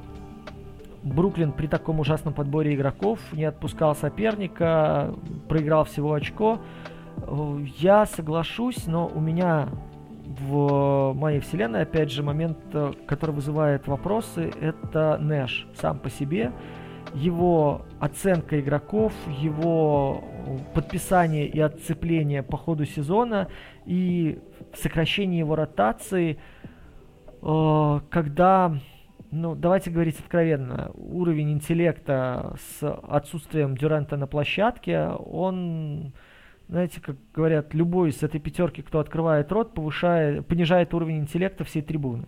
Бруклин при таком ужасном подборе игроков не отпускал соперника, проиграл всего очко. Э, я соглашусь, но у меня в моей вселенной, опять же, момент, э, который вызывает вопросы, это Нэш сам по себе его оценка игроков, его подписание и отцепление по ходу сезона и сокращение его ротации, э, когда, ну, давайте говорить откровенно, уровень интеллекта с отсутствием Дюранта на площадке, он, знаете, как говорят, любой из этой пятерки, кто открывает рот, повышает, понижает уровень интеллекта всей трибуны,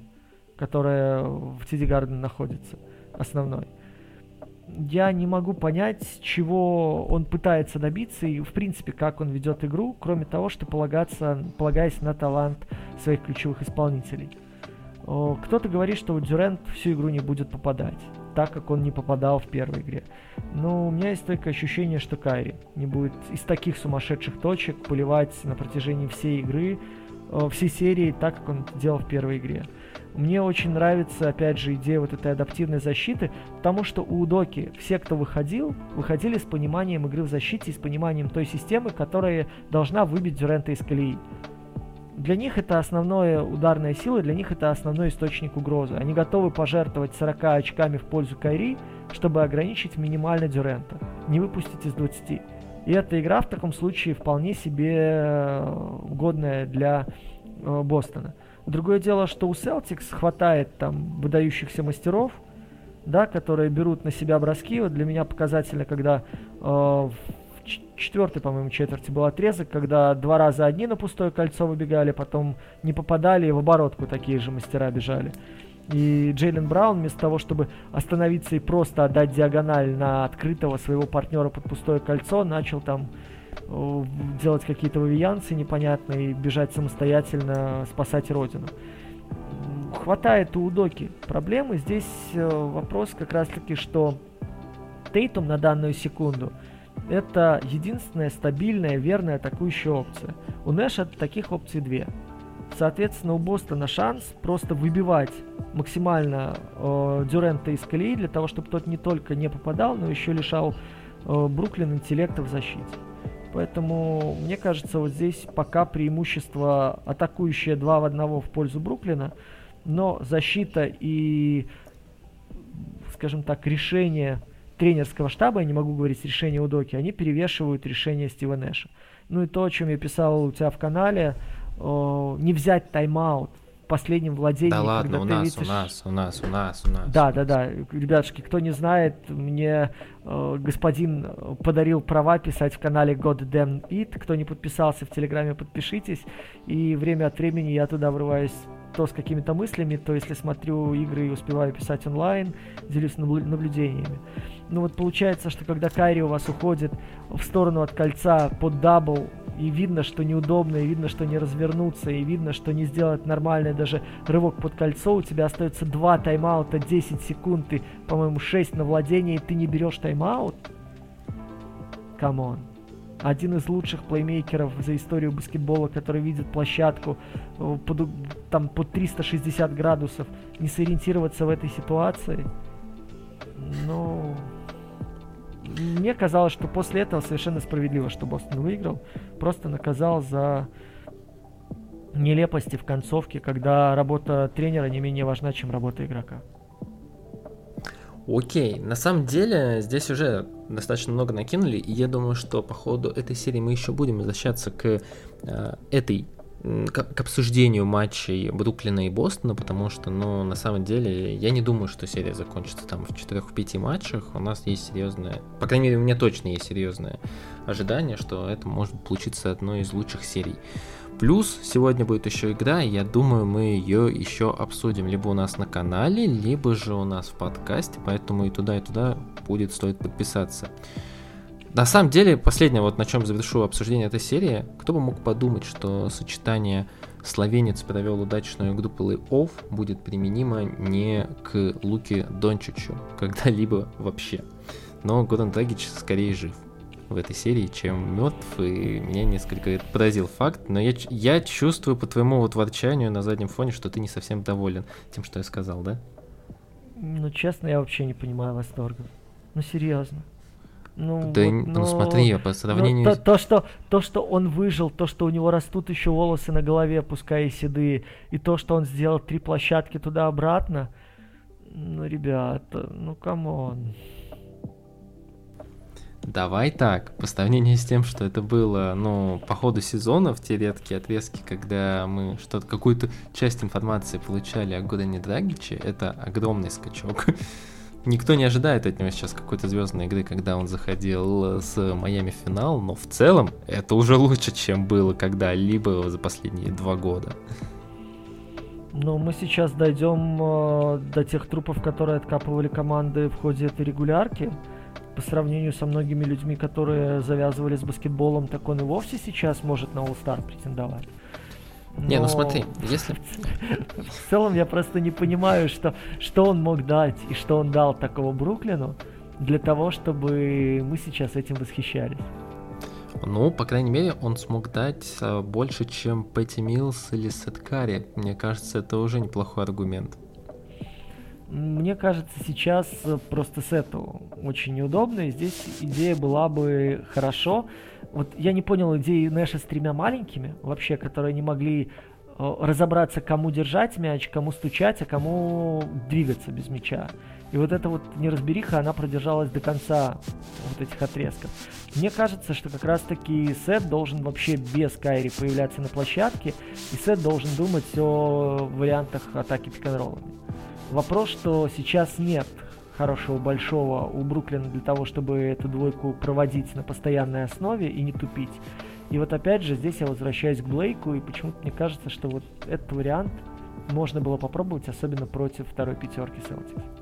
которая в Тиди Гарден находится, основной я не могу понять, чего он пытается добиться и, в принципе, как он ведет игру, кроме того, что полагаться, полагаясь на талант своих ключевых исполнителей. Кто-то говорит, что Дюрент всю игру не будет попадать, так как он не попадал в первой игре. Но у меня есть только ощущение, что Кайри не будет из таких сумасшедших точек поливать на протяжении всей игры, всей серии, так как он делал в первой игре. Мне очень нравится, опять же, идея вот этой адаптивной защиты, потому что у Удоки все, кто выходил, выходили с пониманием игры в защите и с пониманием той системы, которая должна выбить Дюрента из колеи. Для них это основная ударная сила, для них это основной источник угрозы. Они готовы пожертвовать 40 очками в пользу Кайри, чтобы ограничить минимально Дюрента, не выпустить из 20. И эта игра в таком случае вполне себе э, годная для э, Бостона. Другое дело, что у Celtics хватает там выдающихся мастеров, да, которые берут на себя броски. Вот для меня показательно, когда э, в четвертой, по-моему, четверти был отрезок, когда два раза одни на пустое кольцо выбегали, потом не попадали, и в оборотку такие же мастера бежали. И Джейлен Браун вместо того, чтобы остановиться и просто отдать диагональ на открытого своего партнера под пустое кольцо, начал там делать какие-то вавиянцы непонятные, бежать самостоятельно, спасать родину. Хватает у Удоки проблемы. Здесь э, вопрос как раз-таки, что Тейтум на данную секунду это единственная стабильная, верная атакующая опция. У Нэша таких опций две. Соответственно, у Бостона шанс просто выбивать максимально э, Дюрента из колеи для того, чтобы тот не только не попадал, но еще лишал э, Бруклин интеллекта в защите. Поэтому, мне кажется, вот здесь пока преимущество атакующее 2 в 1 в пользу Бруклина, но защита и, скажем так, решение тренерского штаба, я не могу говорить решение Удоки, они перевешивают решение Стива Нэша. Ну и то, о чем я писал у тебя в канале, о, не взять тайм-аут последнем владении. Да ладно, у нас, видишь... у нас, у нас, у нас, у нас. Да, да, да. Ребятушки, кто не знает, мне э, господин подарил права писать в канале God Damn It. Кто не подписался в Телеграме, подпишитесь. И время от времени я туда врываюсь то с какими-то мыслями, то если смотрю игры и успеваю писать онлайн, делюсь наблюдениями. Ну вот получается, что когда Кайри у вас уходит в сторону от кольца под double, и видно, что неудобно, и видно, что не развернуться, и видно, что не сделать нормальный даже рывок под кольцо, у тебя остается 2 тайм-аута, 10 секунд, и, по-моему, 6 на владение, и ты не берешь тайм-аут? Come on. Один из лучших плеймейкеров за историю баскетбола, который видит площадку э, под, там, под 360 градусов, не сориентироваться в этой ситуации, ну, мне казалось, что после этого совершенно справедливо, что Бостон выиграл. Просто наказал за нелепости в концовке, когда работа тренера не менее важна, чем работа игрока. Окей, на самом деле здесь уже достаточно много накинули, и я думаю, что по ходу этой серии мы еще будем возвращаться к э, этой к, к обсуждению матчей Бруклина и Бостона, потому что, ну, на самом деле, я не думаю, что серия закончится там в 4-5 матчах. У нас есть серьезное, по крайней мере, у меня точно есть серьезное ожидание, что это может получиться одной из лучших серий. Плюс сегодня будет еще игра, и я думаю, мы ее еще обсудим либо у нас на канале, либо же у нас в подкасте, поэтому и туда, и туда будет стоит подписаться. На самом деле, последнее, вот на чем завершу обсуждение этой серии, кто бы мог подумать, что сочетание словенец провел удачную игру плей-офф будет применимо не к Луке Дончичу [LAUGHS] когда-либо вообще. Но Горан Драгич скорее жив в этой серии, чем мертв, и меня несколько поразил факт, но я, я чувствую по твоему вот ворчанию на заднем фоне, что ты не совсем доволен тем, что я сказал, да? Ну, честно, я вообще не понимаю восторга. Ну, серьезно. Ну, да, вот, ну, но, ну смотри, по сравнению... То, то, что, то, что он выжил, то, что у него растут еще волосы на голове, пускай и седые, и то, что он сделал три площадки туда-обратно, ну, ребята, ну, come on. Давай так, по сравнению с тем, что это было, ну, по ходу сезона, в те редкие отрезки, когда мы что-то, какую-то часть информации получали о Горане Драгиче, это огромный скачок. [LAUGHS] Никто не ожидает от него сейчас какой-то звездной игры, когда он заходил с Майами в финал, но в целом это уже лучше, чем было когда-либо за последние два года. Ну, мы сейчас дойдем э, до тех трупов, которые откапывали команды в ходе этой регулярки по сравнению со многими людьми, которые завязывали с баскетболом, так он и вовсе сейчас может на All-Star претендовать. Но... Не, ну смотри, если... [LAUGHS] В целом я просто не понимаю, что, что он мог дать и что он дал такого Бруклину для того, чтобы мы сейчас этим восхищались. Ну, по крайней мере, он смог дать а, больше, чем Пэтти Милс или Сет Карри. Мне кажется, это уже неплохой аргумент. Мне кажется, сейчас э, просто сету очень неудобно, и здесь идея была бы хорошо. Вот я не понял идеи Нэша с тремя маленькими, вообще, которые не могли э, разобраться, кому держать мяч, кому стучать, а кому двигаться без мяча. И вот эта вот неразбериха, она продержалась до конца вот этих отрезков. Мне кажется, что как раз-таки Сет должен вообще без Кайри появляться на площадке, и Сет должен думать о вариантах атаки пик-н-роллами. Вопрос, что сейчас нет хорошего большого у Бруклина для того, чтобы эту двойку проводить на постоянной основе и не тупить. И вот опять же здесь я возвращаюсь к Блейку, и почему-то мне кажется, что вот этот вариант можно было попробовать, особенно против второй пятерки Celtics.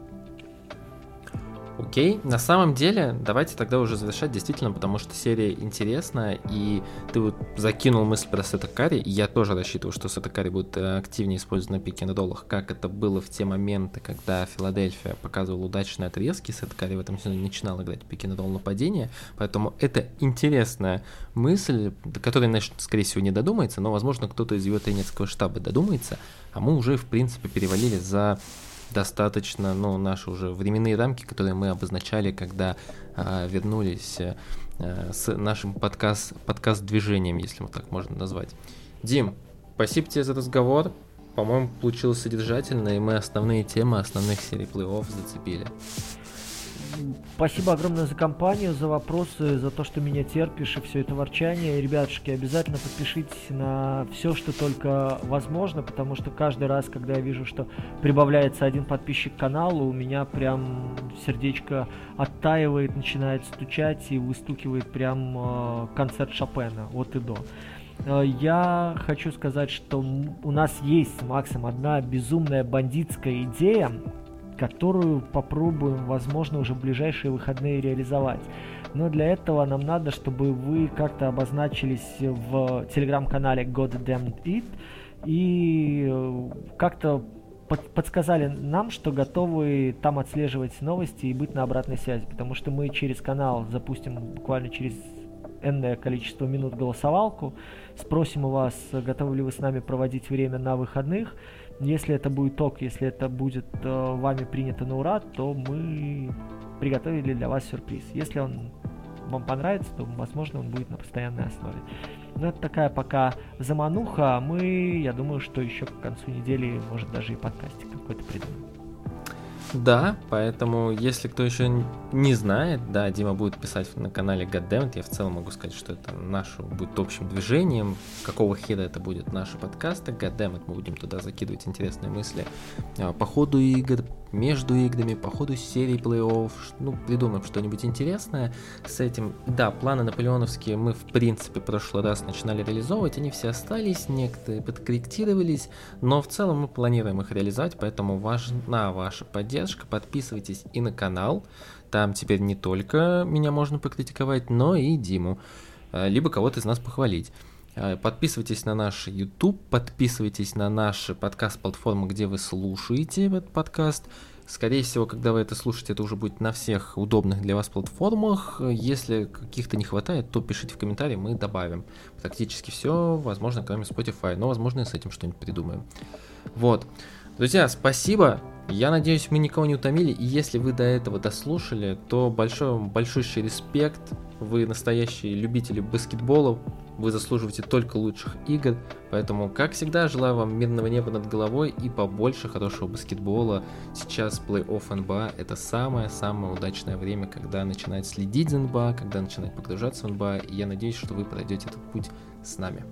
Окей, на самом деле, давайте тогда уже завершать, действительно, потому что серия интересная, и ты вот закинул мысль про Сетакари, я тоже рассчитываю, что Сетакари будет э, активнее использовать на пике на доллах, как это было в те моменты, когда Филадельфия показывала удачные отрезки, Сетакари в этом сезоне начинал играть пике на долл нападения, поэтому это интересная мысль, до которой, значит, скорее всего, не додумается, но, возможно, кто-то из его тренерского штаба додумается, а мы уже, в принципе, перевалили за достаточно, ну, наши уже временные рамки, которые мы обозначали, когда э, вернулись э, с нашим подкаст, подкаст-движением, если мы так можно назвать. Дим, спасибо тебе за разговор. По-моему, получилось содержательно, и мы основные темы основных серий плей-офф зацепили. Спасибо огромное за компанию, за вопросы, за то, что меня терпишь и все это ворчание. Ребятушки, обязательно подпишитесь на все, что только возможно, потому что каждый раз, когда я вижу, что прибавляется один подписчик к каналу, у меня прям сердечко оттаивает, начинает стучать и выстукивает прям э, концерт Шопена от и до. Э, я хочу сказать, что у нас есть с Максом одна безумная бандитская идея, которую попробуем, возможно, уже в ближайшие выходные реализовать. Но для этого нам надо, чтобы вы как-то обозначились в телеграм-канале God Damn It и э, как-то подсказали нам, что готовы там отслеживать новости и быть на обратной связи, потому что мы через канал запустим буквально через энное количество минут голосовалку, спросим у вас, готовы ли вы с нами проводить время на выходных, если это будет ток, если это будет э, вами принято на ура, то мы приготовили для вас сюрприз. Если он вам понравится, то, возможно, он будет на постоянной основе. Но это такая пока замануха, мы, я думаю, что еще к концу недели, может, даже и подкастик какой-то придумаем. Да, поэтому, если кто еще не знает, да, Дима будет писать на канале Goddammit, я в целом могу сказать, что это наше будет общим движением, какого хера это будет? Наши подкасты, Goddammit, мы будем туда закидывать интересные мысли. А, по ходу игр, между играми, по ходу серии плей-офф, ну, придумаем что-нибудь интересное с этим. Да, планы наполеоновские мы, в принципе, в прошлый раз начинали реализовывать, они все остались, некоторые подкорректировались, но в целом мы планируем их реализовать, поэтому важна ваша поддержка, подписывайтесь и на канал, там теперь не только меня можно покритиковать, но и Диму, э, либо кого-то из нас похвалить. Э, подписывайтесь на наш YouTube, подписывайтесь на наши подкаст-платформы, где вы слушаете этот подкаст. Скорее всего, когда вы это слушаете, это уже будет на всех удобных для вас платформах. Если каких-то не хватает, то пишите в комментарии, мы добавим. Практически все, возможно, кроме Spotify, но, возможно, и с этим что-нибудь придумаем. Вот. Друзья, спасибо. Я надеюсь, мы никого не утомили. И если вы до этого дослушали, то большой, большущий респект. Вы настоящие любители баскетбола, вы заслуживаете только лучших игр, поэтому, как всегда, желаю вам мирного неба над головой и побольше хорошего баскетбола. Сейчас плей-офф НБА – это самое-самое удачное время, когда начинает следить за НБА, когда начинает погружаться в НБА, и я надеюсь, что вы пройдете этот путь с нами.